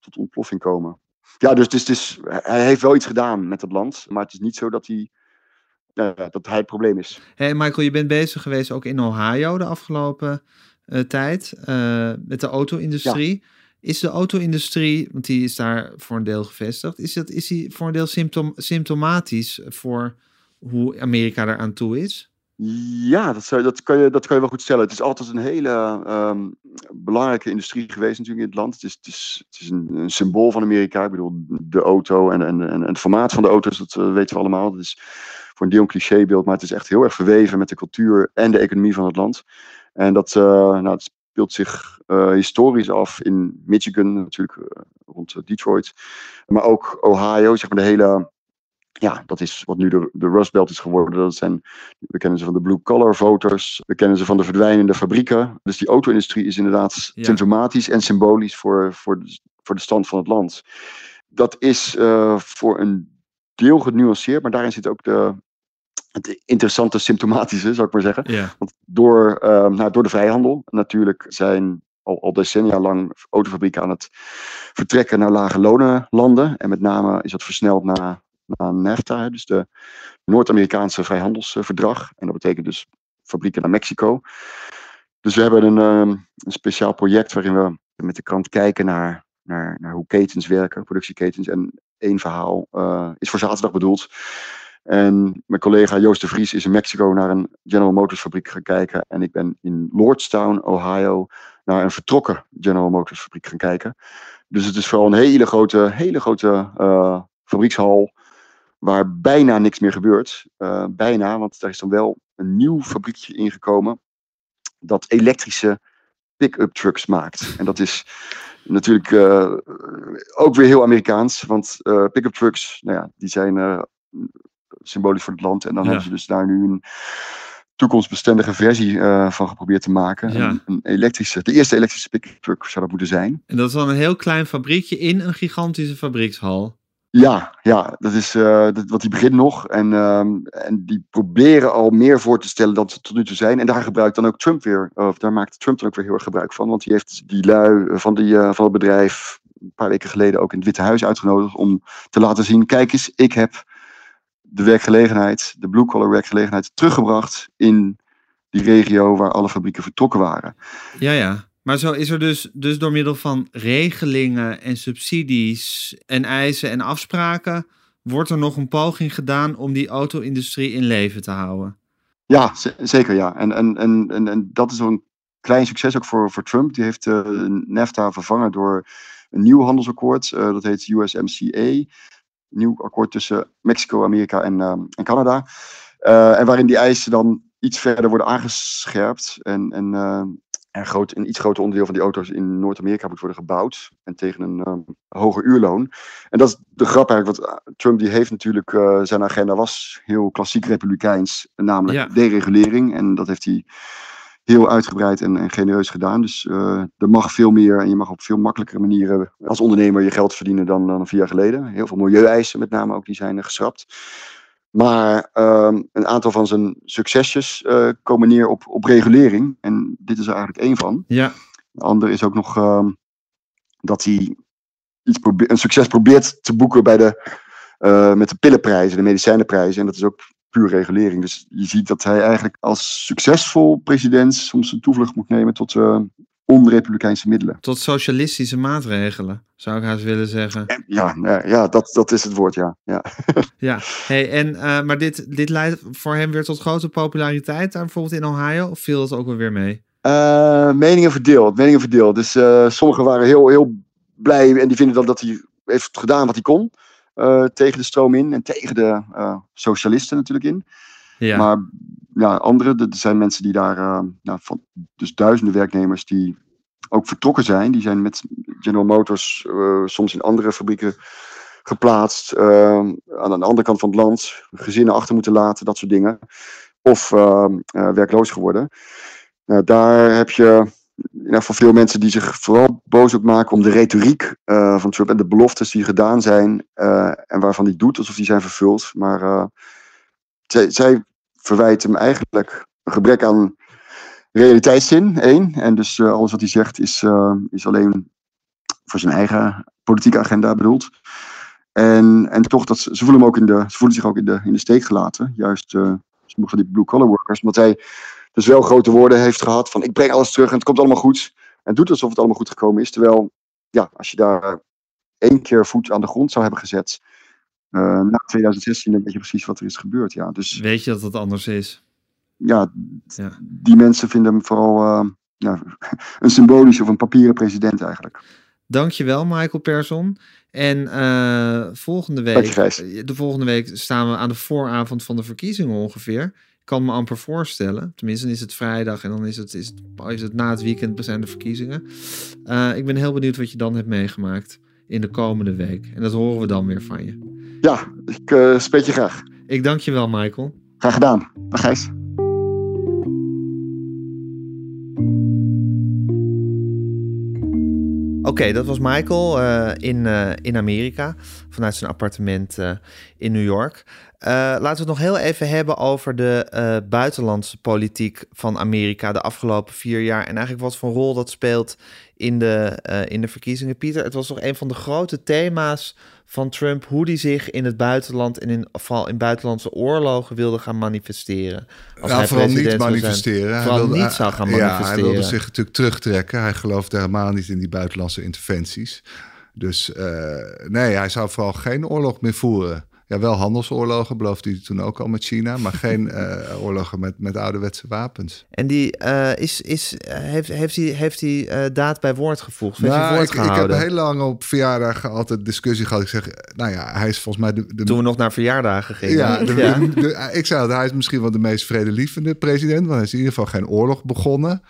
tot ontploffing komen. Ja, dus, dus, dus hij heeft wel iets gedaan met het land, maar het is niet zo dat hij dat hij het probleem is. Hey Michael, je bent bezig geweest ook in Ohio de afgelopen uh, tijd uh, met de auto-industrie. Is de auto-industrie, want die is daar voor een deel gevestigd, is, dat, is die voor een deel symptom, symptomatisch voor hoe Amerika eraan toe is? Ja, dat, zou, dat, kan je, dat kan je wel goed stellen. Het is altijd een hele um, belangrijke industrie geweest natuurlijk in het land. Het is, het is, een, een, symbool van Amerika. Ik bedoel, de auto en, en, en het formaat van de auto's, dat uh, weten we allemaal. Dat is voor een deel een clichébeeld, maar het is echt heel erg verweven met de cultuur en de economie van het land. En dat, uh, nou, het speelt zich uh, historisch af in Michigan, natuurlijk rond Detroit, maar ook Ohio, zeg maar de hele ja, dat is wat nu de, de Rust Belt is geworden. Dat zijn, we kennen ze van de blue-collar voters. We kennen ze van de verdwijnende fabrieken. Dus die auto-industrie is inderdaad ja. symptomatisch en symbolisch voor, voor, de, voor de stand van het land. dat is uh, voor een deel genuanceerd, maar daarin zit ook de, het interessante symptomatische, zou ik maar zeggen. Ja. Want door, uh, nou, door de vrijhandel, natuurlijk zijn al, al decennia lang autofabrieken aan het vertrekken naar lage lonen landen. En met name is dat versneld na, na NAFTA, dus de Noord-Amerikaanse vrijhandelsverdrag. En dat betekent dus fabrieken naar Mexico. Dus we hebben een, um, een speciaal project waarin we met de krant kijken naar, naar, naar hoe ketens werken, productieketens. En één verhaal uh, is voor zaterdag bedoeld. En mijn collega Joost de Vries is in Mexico naar een General Motors fabriek gaan kijken. En ik ben in Lordstown, Ohio, naar een vertrokken General Motors fabriek gaan kijken. Dus het is vooral een hele grote, hele grote uh, fabriekshal waar bijna niks meer gebeurt. Uh, bijna, want daar is dan wel een nieuw fabriekje ingekomen dat elektrische pick-up trucks maakt. En dat is natuurlijk uh, ook weer heel Amerikaans, want uh, pick-up trucks, nou ja, die zijn symbolisch voor het land. En dan ja. hebben ze dus daar nu een toekomstbestendige versie uh, van geprobeerd te maken. Ja. Een, een, elektrische, de eerste elektrische pick-up truck zou dat moeten zijn. En dat is dan een heel klein fabriekje in een gigantische fabriekshal. Ja, ja, dat is uh, dat, wat die begint nog. En, um, en die proberen al meer voor te stellen dan ze tot nu toe zijn. En daar gebruikt dan ook Trump weer, of daar maakt Trump dan ook weer heel erg gebruik van. Want die heeft die lui van, die, uh, van het bedrijf een paar weken geleden ook in het Witte Huis uitgenodigd om te laten zien: kijk eens, ik heb de werkgelegenheid, de blue-collar werkgelegenheid, teruggebracht in die regio waar alle fabrieken vertrokken waren. Ja, ja. Maar zo is er dus, dus door middel van regelingen en subsidies en eisen en afspraken, wordt er nog een poging gedaan om die auto-industrie in leven te houden. Ja, zeker ja. En, en, en, en, en dat is zo'n klein succes ook voor, voor Trump. Die heeft uh, NAFTA vervangen door een nieuw handelsakkoord. Uh, dat heet USMCA nieuw akkoord tussen Mexico, Amerika en, uh, en Canada. En waarin die eisen dan iets verder worden aangescherpt. En, en een, groot, een iets groter onderdeel van die auto's in Noord-Amerika moet worden gebouwd. En tegen een um, hoger uurloon. En dat is de grap eigenlijk. Want Trump die heeft natuurlijk, zijn agenda was heel klassiek republikeins. Namelijk Ja. deregulering. En dat heeft hij heel uitgebreid en, en genereus gedaan. Dus uh, er mag veel meer en je mag op veel makkelijkere manieren als ondernemer je geld verdienen dan, dan vier jaar geleden. Heel veel milieueisen met name ook, die zijn geschrapt. Maar um, een aantal van zijn succesjes uh, komen neer op, op regulering. En dit is er eigenlijk één van. Ja. De ander is ook nog um, dat hij iets probeert, een succes probeert te boeken bij de, uh, met de pillenprijzen, de medicijnenprijzen. En dat is ook puur regulering. Dus je ziet dat hij eigenlijk als succesvol president soms een toevlucht moet nemen tot uh, onrepublikeinse middelen. Tot socialistische maatregelen, zou ik haast willen zeggen. En, ja, ja dat, dat is het woord, ja. Ja, *laughs* ja. Hey, en, uh, maar dit, dit leidt voor hem weer tot grote populariteit daar bijvoorbeeld in Ohio? Of viel dat ook wel weer mee? Uh, meningen verdeeld, meningen verdeeld. Dus uh, sommigen waren heel, heel blij en die vinden dan dat hij heeft gedaan wat hij kon. Tegen de stroom in en tegen de socialisten natuurlijk in. Maar ja, anderen, er zijn mensen die daar, uh, nou, van, dus duizenden werknemers die ook vertrokken zijn. Die zijn met General Motors soms in andere fabrieken geplaatst. aan de andere kant van het land, gezinnen achter moeten laten, dat soort dingen. Of werkloos geworden. Nou, daar heb je ja, voor veel mensen die zich vooral boos ook maken om de retoriek van Trump en de beloftes die gedaan zijn en waarvan hij doet alsof die zijn vervuld. Maar zij, zij verwijten hem eigenlijk een gebrek aan realiteitszin, één. En dus alles wat hij zegt is, is alleen voor zijn eigen politieke agenda bedoeld. En, en toch, dat, ze, voelen hem ook in de, ze voelen zich ook in de, in de steek gelaten. Juist van die blue-collar workers. Omdat hij dus wel grote woorden heeft gehad van ik breng alles terug en het komt allemaal goed. En doet alsof het allemaal goed gekomen is. Terwijl, ja, als je daar één keer voet aan de grond zou hebben gezet, uh, na 2016, dan weet je precies wat er is gebeurd. Ja, dus, weet je dat het anders is? Ja, ja. die mensen vinden hem vooral ja, *laughs* een symbolische of een papieren president eigenlijk. Dankjewel, Michael Persson. En uh, volgende week, de volgende week staan we aan de vooravond van de verkiezingen ongeveer. Ik kan me amper voorstellen. Tenminste, is het vrijdag en dan is het, is het, is het na het weekend zijn de verkiezingen. Uh, ik ben heel benieuwd wat je dan hebt meegemaakt in de komende week. En dat horen we dan weer van je. Ja, ik uh, spreek je graag. Ik dank je wel, Michael. Graag gedaan. Dag Gijs. Oké, dat was Michael uh, in, uh, in Amerika vanuit zijn appartement uh, in New York. laten we het nog heel even hebben over de buitenlandse politiek van Amerika de afgelopen vier jaar. En eigenlijk wat voor rol dat speelt in de, in de verkiezingen. Pieter, het was toch een van de grote thema's van Trump hoe hij zich in het buitenland en in vooral in buitenlandse oorlogen wilde gaan manifesteren. Als hij vooral niet manifesteren. Hij wilde, niet zou gaan manifesteren. Ja, hij wilde zich natuurlijk terugtrekken. Hij geloofde helemaal niet in die buitenlandse interventies. Dus uh, nee, hij zou vooral geen oorlog meer voeren. Ja, wel handelsoorlogen beloofde hij toen ook al met China, maar geen uh, *laughs* oorlogen met, met ouderwetse wapens. En die uh, is, is, heeft, heeft hij, heeft hij uh, daad bij woord gevoegd? Nou, ik, ik, heb heel lang op verjaardagen altijd discussie gehad. Ik zeg, nou ja, hij is volgens mij de... de... Toen we nog naar verjaardagen gingen. Ja, de, ik zei dat hij is misschien wel de meest vredelievende president, want hij is in ieder geval geen oorlog begonnen.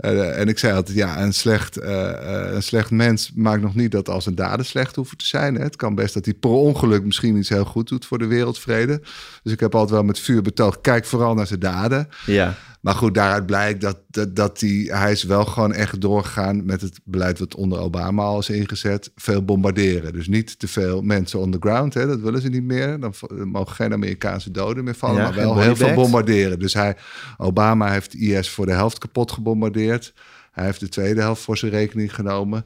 Uh, en ik zei altijd, ja, een slecht, uh, een slecht mens maakt nog niet dat als een daden slecht hoeven te zijn. Hè. Het kan best dat hij per ongeluk misschien iets heel goed doet voor de wereldvrede. Dus ik heb altijd wel met vuur betoogd, kijk vooral naar zijn daden. Ja. Maar goed, daaruit blijkt dat, dat, dat hij, hij is wel gewoon echt doorgegaan met het beleid wat onder Obama al is ingezet. Veel bombarderen. Dus niet te veel mensen on the ground, hè, dat willen ze niet meer. Dan mogen geen Amerikaanse doden meer vallen, maar wel heel veel bombarderen. Dus hij, Obama heeft IS voor de helft kapot gebombardeerd. Hij heeft de tweede helft voor zijn rekening genomen.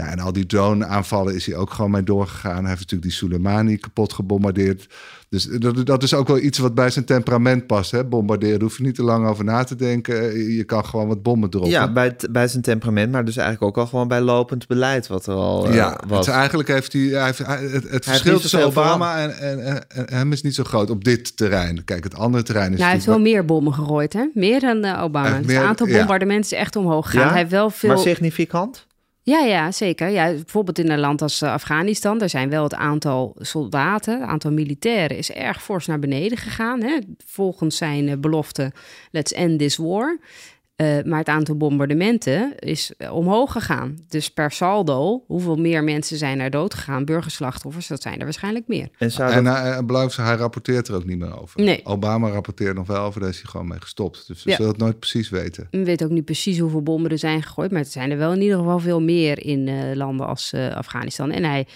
Nou, en al die drone-aanvallen is hij ook gewoon mee doorgegaan. Hij heeft natuurlijk die Soleimani kapot gebombardeerd. Dus dat, dat is ook wel iets wat bij zijn temperament past. Hè? Bombarderen, daar hoef je niet te lang over na te denken. Je kan gewoon wat bommen droppen. Ja, bij, bij zijn temperament, maar dus eigenlijk ook al gewoon bij lopend beleid wat er al uh, ja, was. eigenlijk heeft hij... hij, heeft, het, het verschil tussen Obama en, en, en, hem is niet zo groot op dit terrein. Kijk, het andere terrein is... Nou, hij heeft wel meer bommen gegooid, hè? Meer dan uh, Obama. het aantal bombardementen is echt omhoog gegaan. Hij heeft wel veel... Maar significant? Ja, ja, zeker. Ja, bijvoorbeeld in een land als eh, Afghanistan, daar zijn wel het aantal soldaten, het aantal militairen is erg fors naar beneden gegaan. Hè? Volgens zijn eh, belofte, let's end this war. Uh, maar het aantal bombardementen is eh, omhoog gegaan. Dus per saldo, hoeveel meer mensen zijn er dood gegaan? Burgerslachtoffers, dat zijn er waarschijnlijk meer. En, zou en hij, hij rapporteert er ook niet meer over. Nee. Obama rapporteert nog wel over, daar is hij gewoon mee gestopt. Dus we zullen het nooit precies weten. We weten ook niet precies hoeveel bommen er zijn gegooid. Maar het zijn er wel in ieder geval veel meer in uh, landen als uh, Afghanistan. En hij...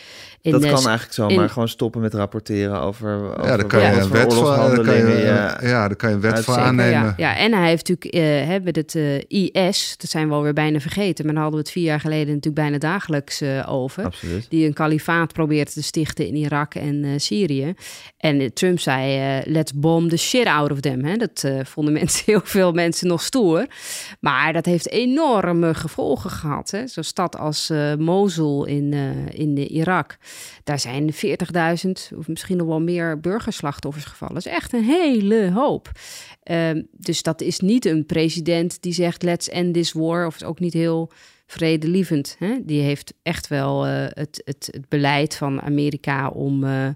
In dat kan eigenlijk zomaar gewoon stoppen met rapporteren over, over Ja, daar kan je een wet voor, ja, kan je een wet voor aannemen. Ja, ja, en hij heeft natuurlijk... hebben het het uh, IS, dat zijn we alweer bijna vergeten, maar daar hadden we het vier jaar geleden natuurlijk bijna dagelijks uh, over. Absoluut. Die een kalifaat probeert te stichten in Irak en uh, Syrië. En Trump zei, let's bomb the shit out of them. Hè? Dat vonden *laughs* mensen, heel veel mensen nog stoer. Maar dat heeft enorme gevolgen gehad. Zo'n stad als Mosul in, in Irak, daar zijn 40.000 of misschien nog wel meer burgerslachtoffers gevallen. Dat is echt een hele hoop. Ehm, dus dat is niet een president die zegt let's end this war. Of is ook niet heel vredelievend. Hè? Die heeft echt wel uh, het, het, het, beleid van Amerika om uh,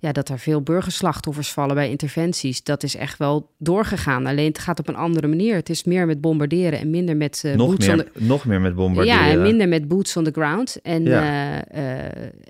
ja, dat er veel burgerslachtoffers vallen bij interventies. Dat is echt wel doorgegaan. Alleen het gaat op een andere manier. Het is meer met bombarderen en minder met uh, nog boots meer, on the... Nog meer met bombarderen. Ja, en minder met boots on the ground. En, ja.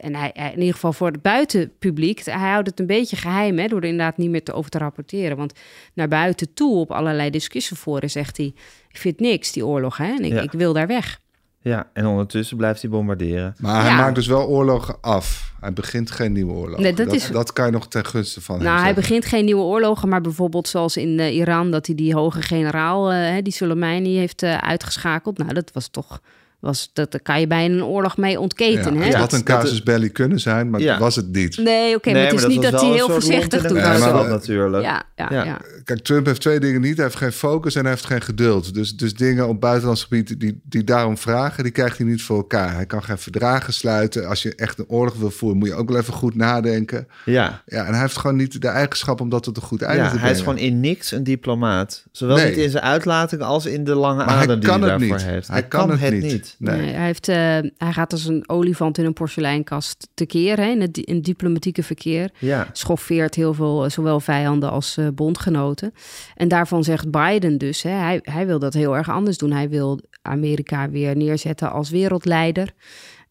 en hij, hij, in ieder geval voor het buitenpubliek, hij houdt het een beetje geheim hè, door er inderdaad niet meer te over te rapporteren. Want naar buiten toe op allerlei discussieforen zegt hij, ik vind niks, die oorlog. Hè, en ik, ja. ik wil daar weg. Ja, en ondertussen blijft hij bombarderen. Maar hij maakt dus wel oorlogen af. Hij begint geen nieuwe oorlogen. Nee, dat, dat, is... dat kan je nog ten gunste van Nou, hij begint geen nieuwe oorlogen, maar bijvoorbeeld zoals in uh, Iran... dat hij die hoge generaal, uh, die Soleimani, heeft uh, uitgeschakeld. Nou, dat was toch was, dat, daar kan je bijna een oorlog mee ontketen. Ja, hè? Het had een casus belli kunnen zijn, maar ja. was het niet. Nee, oké, nee, maar het is niet dat hij heel voorzichtig doet. Nee, maar dat natuurlijk. Ja, ja, ja, Kijk, Trump heeft twee dingen niet. Hij heeft geen focus en hij heeft geen geduld. Dus, dus dingen op buitenlands gebied die, die daarom vragen, die krijgt hij niet voor elkaar. Hij kan geen verdragen sluiten. Als je echt een oorlog wil voeren, moet je ook wel even goed nadenken. Ja. ja en hij heeft gewoon niet de eigenschap om dat tot een goed einde ja, te brengen. Hij is gewoon in niks een diplomaat. Zowel nee. niet in zijn uitlating als in de lange adem die hij daarvoor niet. heeft. Hij, hij kan, kan, het, niet. niet. Nee. nee. hij heeft uh, hij gaat als een olifant in een porseleinkast tekeer hè, in het in diplomatieke verkeer. Ja. Schoffeert heel veel, eh, zowel vijanden als uh, bondgenoten. En daarvan zegt Biden dus, hè, hij, hij wil dat heel erg anders doen. Hij wil Amerika weer neerzetten als wereldleider.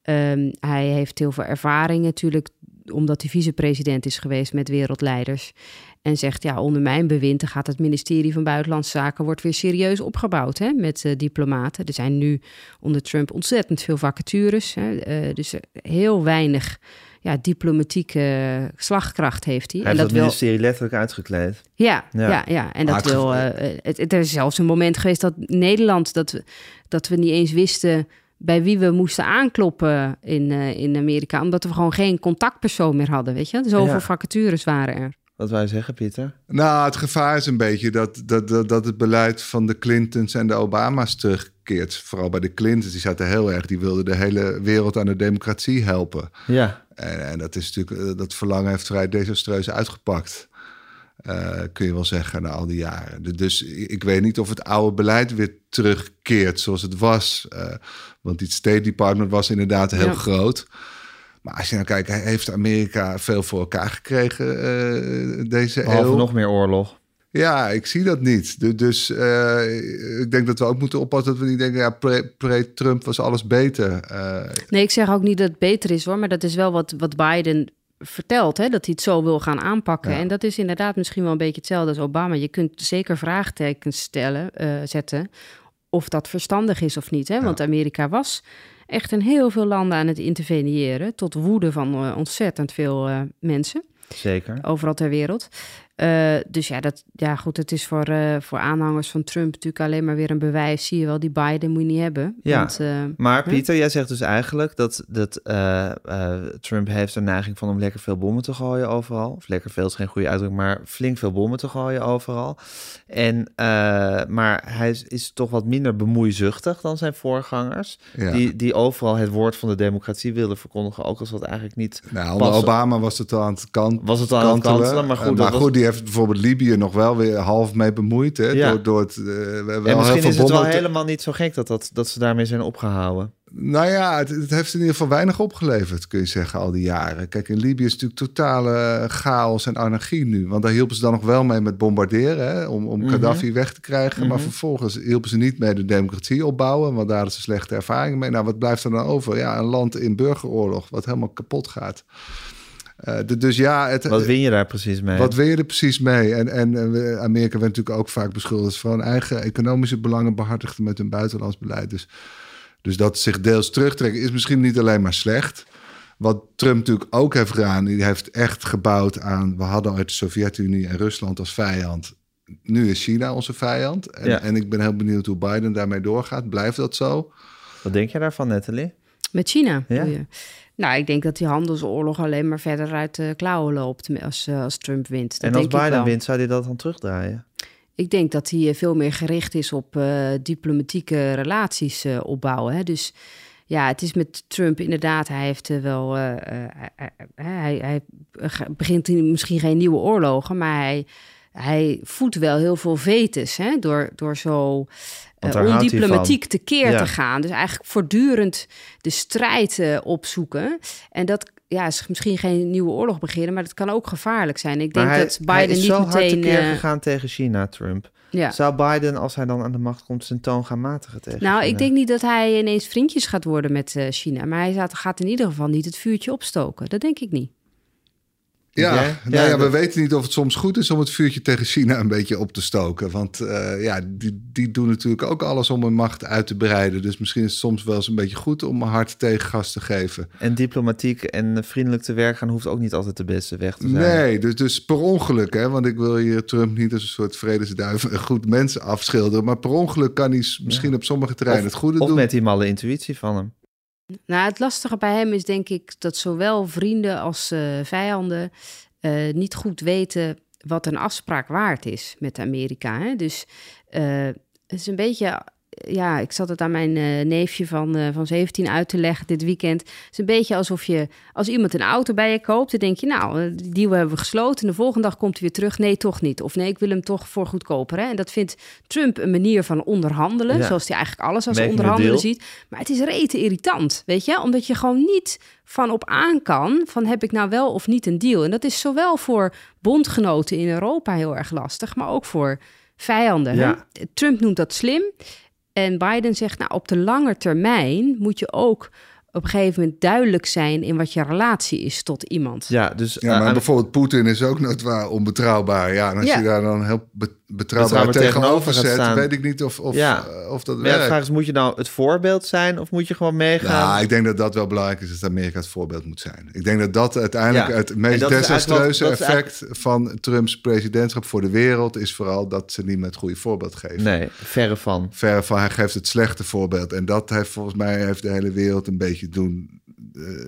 Um, hij heeft heel veel ervaring natuurlijk omdat hij vicepresident is geweest met wereldleiders. En zegt, ja, onder mijn bewind gaat het ministerie van Buitenlandse Zaken wordt weer serieus opgebouwd hè, met uh, diplomaten. Er zijn nu onder Trump ontzettend veel vacatures. Hè, uh, dus heel weinig ja, diplomatieke slagkracht heeft hij. En dat het ministerie letterlijk uitgekleed. Ja, ja, ja, En dat wil. Uh, het, er is zelfs een moment geweest dat Nederland dat we, dat we niet eens wisten bij wie we moesten aankloppen in, uh, in Amerika, omdat we gewoon geen contactpersoon meer hadden, weet je? Zoveel ja. vacatures waren er. Wat wij zeggen, Pieter? Nou, het gevaar is een beetje dat, dat, dat, dat het beleid van de Clintons en de Obama's terugkeert. Vooral bij de Clintons, die zaten heel erg, die wilden de hele wereld aan de democratie helpen. Ja. En, en dat is natuurlijk, dat verlangen heeft vrij desastreus uitgepakt. Uh, kun je wel zeggen, na al die jaren. Dus ik weet niet of het oude beleid weer terugkeert zoals het was. Uh, want die State Department was inderdaad heel groot. Maar als je nou kijkt, heeft Amerika veel voor elkaar gekregen uh, deze Behalve eeuw. nog meer oorlog. Ja, ik zie dat niet. Dus uh, ik denk dat we ook moeten oppassen dat we niet denken... ja, pre-Trump was alles beter. Uh, nee, ik zeg ook niet dat het beter is hoor... maar dat is wel wat, wat Biden vertelt, hè, dat hij het zo wil gaan aanpakken. En dat is inderdaad misschien wel een beetje hetzelfde als Obama. Je kunt zeker vraagtekens stellen, uh, zetten of dat verstandig is of niet. Hè? Want Amerika was echt in heel veel landen aan het interveneren... tot woede van uh, ontzettend veel uh, mensen. Zeker. Overal ter wereld. Uh, dus ja, dat, ja, goed, het is voor, uh, voor aanhangers van Trump natuurlijk alleen maar weer een bewijs. Zie je wel, die Biden moet je niet hebben. Ja, want, uh, maar Pieter, jij zegt dus eigenlijk dat, dat Trump heeft een neiging van om lekker veel bommen te gooien overal. Of lekker veel is geen goede uitdrukking, maar flink veel bommen te gooien overal. En, maar hij is, is, toch wat minder bemoeizuchtig dan zijn voorgangers. Ja. Die, die overal het woord van de democratie wilden verkondigen, ook als dat eigenlijk niet Nou, onder Obama was het al aan het kant Was het al aan het kantelen, maar goed. maar goed, die heeft bijvoorbeeld Libië nog wel weer half mee bemoeid. Hè? Ja. Door, door het, uh, wel en misschien is het wel helemaal niet zo gek dat, dat, dat ze daarmee zijn opgehouden. Nou ja, het, het, heeft in ieder geval weinig opgeleverd, kun je zeggen, al die jaren. Kijk, in Libië is natuurlijk totale chaos en anarchie nu. Want daar hielpen ze dan nog wel mee met bombarderen, hè, om, om mm -hmm. Gaddafi weg te krijgen. Mm -hmm. Maar vervolgens hielpen ze niet mee de democratie opbouwen, want daar hadden ze slechte ervaringen mee. Nou, wat blijft er dan over? Ja, een land in burgeroorlog, wat helemaal kapot gaat. Uh, de, dus ja, het, wat win je daar precies mee? Wat win je er precies mee? En, en Amerika werd natuurlijk ook vaak beschuldigd van eigen economische belangen behartigd met hun buitenlands beleid. Dus, dus dat zich deels terugtrekken is misschien niet alleen maar slecht. Wat Trump natuurlijk ook heeft gedaan, die heeft echt gebouwd aan. We hadden uit de Sovjet-Unie en Rusland als vijand. Nu is China onze vijand. En, ja. en ik ben heel benieuwd hoe Biden daarmee doorgaat. Blijft dat zo? Wat denk je daarvan, Natalie? Met China? Ja. Nou, ik denk dat die handelsoorlog alleen maar verder uit de klauwen loopt als, als Trump wint. Dat en als denk Biden wint, zou hij dat dan terugdraaien? Ik denk dat hij veel meer gericht is op uh, diplomatieke relaties uh, opbouwen. Hè. Dus ja, het is met Trump inderdaad, hij heeft uh, wel, hij, hij, begint misschien geen nieuwe oorlogen, maar hij, hij voedt wel heel veel vetes hè, door, door zo uh, ondiplomatiek tekeer ja. te gaan. Dus eigenlijk voortdurend de strijd uh, opzoeken. En dat ja, is misschien geen nieuwe oorlog beginnen, maar dat kan ook gevaarlijk zijn. Ik denk hij, dat Biden hij is niet zo meteen... hard tekeer uh, gegaan tegen China, Trump. Ja. Zou Biden, als hij dan aan de macht komt, zijn toon gaan matigen tegen Nou, China? ik denk niet dat hij ineens vriendjes gaat worden met China. Maar hij gaat in ieder geval niet het vuurtje opstoken. Dat denk ik niet. Ja, ja, nou ja, we weten niet of het soms goed is om het vuurtje tegen China een beetje op te stoken. Want uh, ja, die, die doen natuurlijk ook alles om hun macht uit te breiden. Dus misschien is het soms wel eens een beetje goed om een hard tegengas te geven. En diplomatiek en vriendelijk te werk gaan hoeft ook niet altijd de beste weg te zijn. Nee, dus, dus per ongeluk, hè, want ik wil hier Trump niet als een soort vredesduif een *laughs* goed mens afschilderen. Maar per ongeluk kan hij misschien ja. op sommige terreinen of, het goede of doen. Of met die malle intuïtie van hem. Nou, het lastige bij hem is denk ik dat zowel vrienden als uh, vijanden uh, niet goed weten wat een afspraak waard is met Amerika. Hè? Dus uh, het is een beetje. Ja, ik zat het aan mijn uh, neefje van, uh, van 17 uit te leggen dit weekend. Het is een beetje alsof je, als iemand een auto bij je koopt, dan denk je, nou, die deal hebben we gesloten. En de volgende dag komt hij weer terug. Nee, toch niet. Of nee, ik wil hem toch voor goedkoper. Hè? En dat vindt Trump een manier van onderhandelen, ja. zoals hij eigenlijk alles als Making onderhandelen ziet. Maar het is rete irritant, weet je, omdat je gewoon niet van op aan kan van heb ik nou wel of niet een deal. En dat is zowel voor bondgenoten in Europa heel erg lastig, maar ook voor vijanden. Ja. Trump noemt dat slim. En Biden zegt, nou, op de lange termijn moet je ook op een gegeven moment duidelijk zijn in wat je relatie is tot iemand. Ja, dus ja, maar bijvoorbeeld Poetin is ook waar onbetrouwbaar. Ja, en als je daar dan heel betrouwbaar, tegenover zet, weet ik niet of, of, ja. Eh, of dat werkt. de vraag is, moet je nou het voorbeeld zijn of moet je gewoon meegaan? Ja, ik denk dat dat wel belangrijk is, dat Amerika het voorbeeld moet zijn. Ik denk dat dat uiteindelijk het meest desastreuze effect van Trumps presidentschap voor de wereld is vooral dat ze niet met het goede voorbeeld geven. Nee, verre van. Verre van, hij geeft het slechte voorbeeld. En dat heeft volgens mij heeft de hele wereld een beetje doen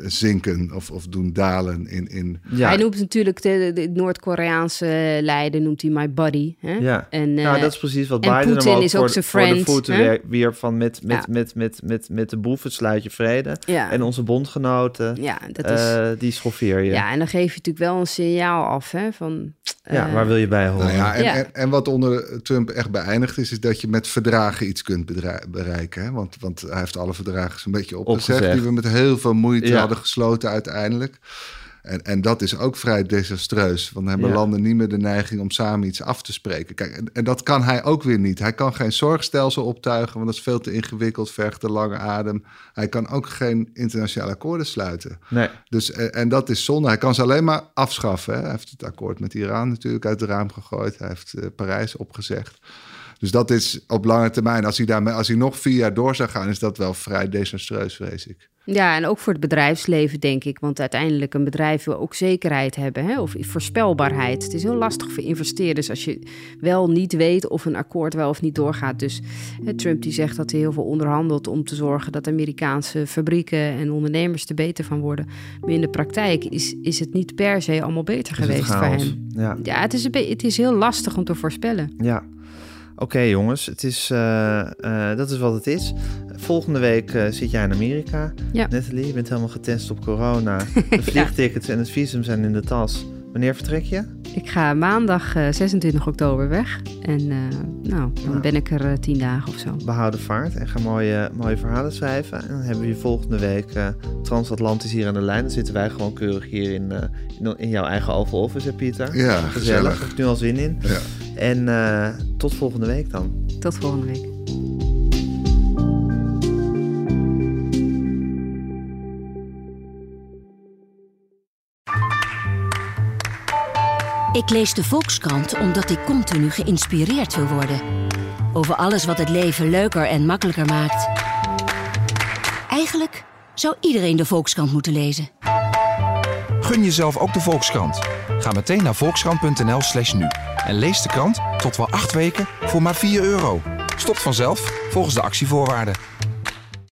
zinken of, of doen dalen in... in... Ja. Hij noemt natuurlijk de, de Noord-Koreaanse leider, noemt hij my buddy. Hè? Ja, en, nou, dat is precies wat Biden hem ook is voor, ook zijn friend, voor de voeten weer van met, met, met, met, met, met de boeven sluit je vrede. Ja. En onze bondgenoten, ja, dat is, uh, die schoffeer je. Ja, en dan geef je natuurlijk wel een signaal af hè, van... ja, waar wil je bij horen? Nou ja, en, en, en, wat onder Trump echt beëindigd is, is dat je met verdragen iets kunt bereiken. Hè? Want, want hij heeft alle verdragen zo'n beetje opgezegd, opgezegd, die we met heel veel moeite moeite hadden gesloten uiteindelijk. En, en dat is ook vrij desastreus. Want dan hebben landen niet meer de neiging om samen iets af te spreken. Kijk, en, en, dat kan hij ook weer niet. Hij kan geen zorgstelsel optuigen, want dat is veel te ingewikkeld, vergt te lange adem. Hij kan ook geen internationale akkoorden sluiten. Nee. Dus, en, en dat is zonde. Hij kan ze alleen maar afschaffen. Hè. Hij heeft het akkoord met Iran natuurlijk uit het raam gegooid. Hij heeft uh, Parijs opgezegd. Dus dat is op lange termijn, als hij, daarmee, als hij nog vier jaar door zou gaan, is dat wel vrij desastreus, vrees ik. Ja, en ook voor het bedrijfsleven, denk ik. Want uiteindelijk een bedrijf wil ook zekerheid hebben, hè? of voorspelbaarheid. Het is heel lastig voor investeerders als je wel niet weet of een akkoord wel of niet doorgaat. Dus hè, Trump die zegt dat hij heel veel onderhandelt om te zorgen dat Amerikaanse fabrieken en ondernemers er beter van worden. Maar in de praktijk is, is het niet per se allemaal beter geweest voor hem. Ja, ja het, is een het is heel lastig om te voorspellen. Ja. Oké jongens, het is, uh, uh, dat is wat het is. Volgende week uh, zit jij in Amerika. Ja. Nathalie, je bent helemaal getest op corona. *laughs* De vliegtickets en het visum zijn in de tas. Wanneer vertrek je? Ik ga maandag 26 oktober weg. En nou, dan nou. ben ik er tien dagen of zo. Behouden vaart en ga mooie, mooie verhalen schrijven. En dan hebben we je volgende week transatlantisch hier aan de lijn. Dan zitten wij gewoon keurig hier in, in, in, jouw eigen Oval Office, hè Pieter? Ja, gezellig. gezellig. Heb ik nu al zin in. Ja. En uh, tot volgende week dan. Tot volgende week. Ik lees de Volkskrant omdat ik continu geïnspireerd wil worden. Over alles wat het leven leuker en makkelijker maakt. Eigenlijk zou iedereen de Volkskrant moeten lezen. Gun jezelf ook de Volkskrant. Ga meteen naar volkskrant.nl slash nu. En lees de krant tot wel acht weken voor maar 4 euro. Stopt vanzelf volgens de actievoorwaarden.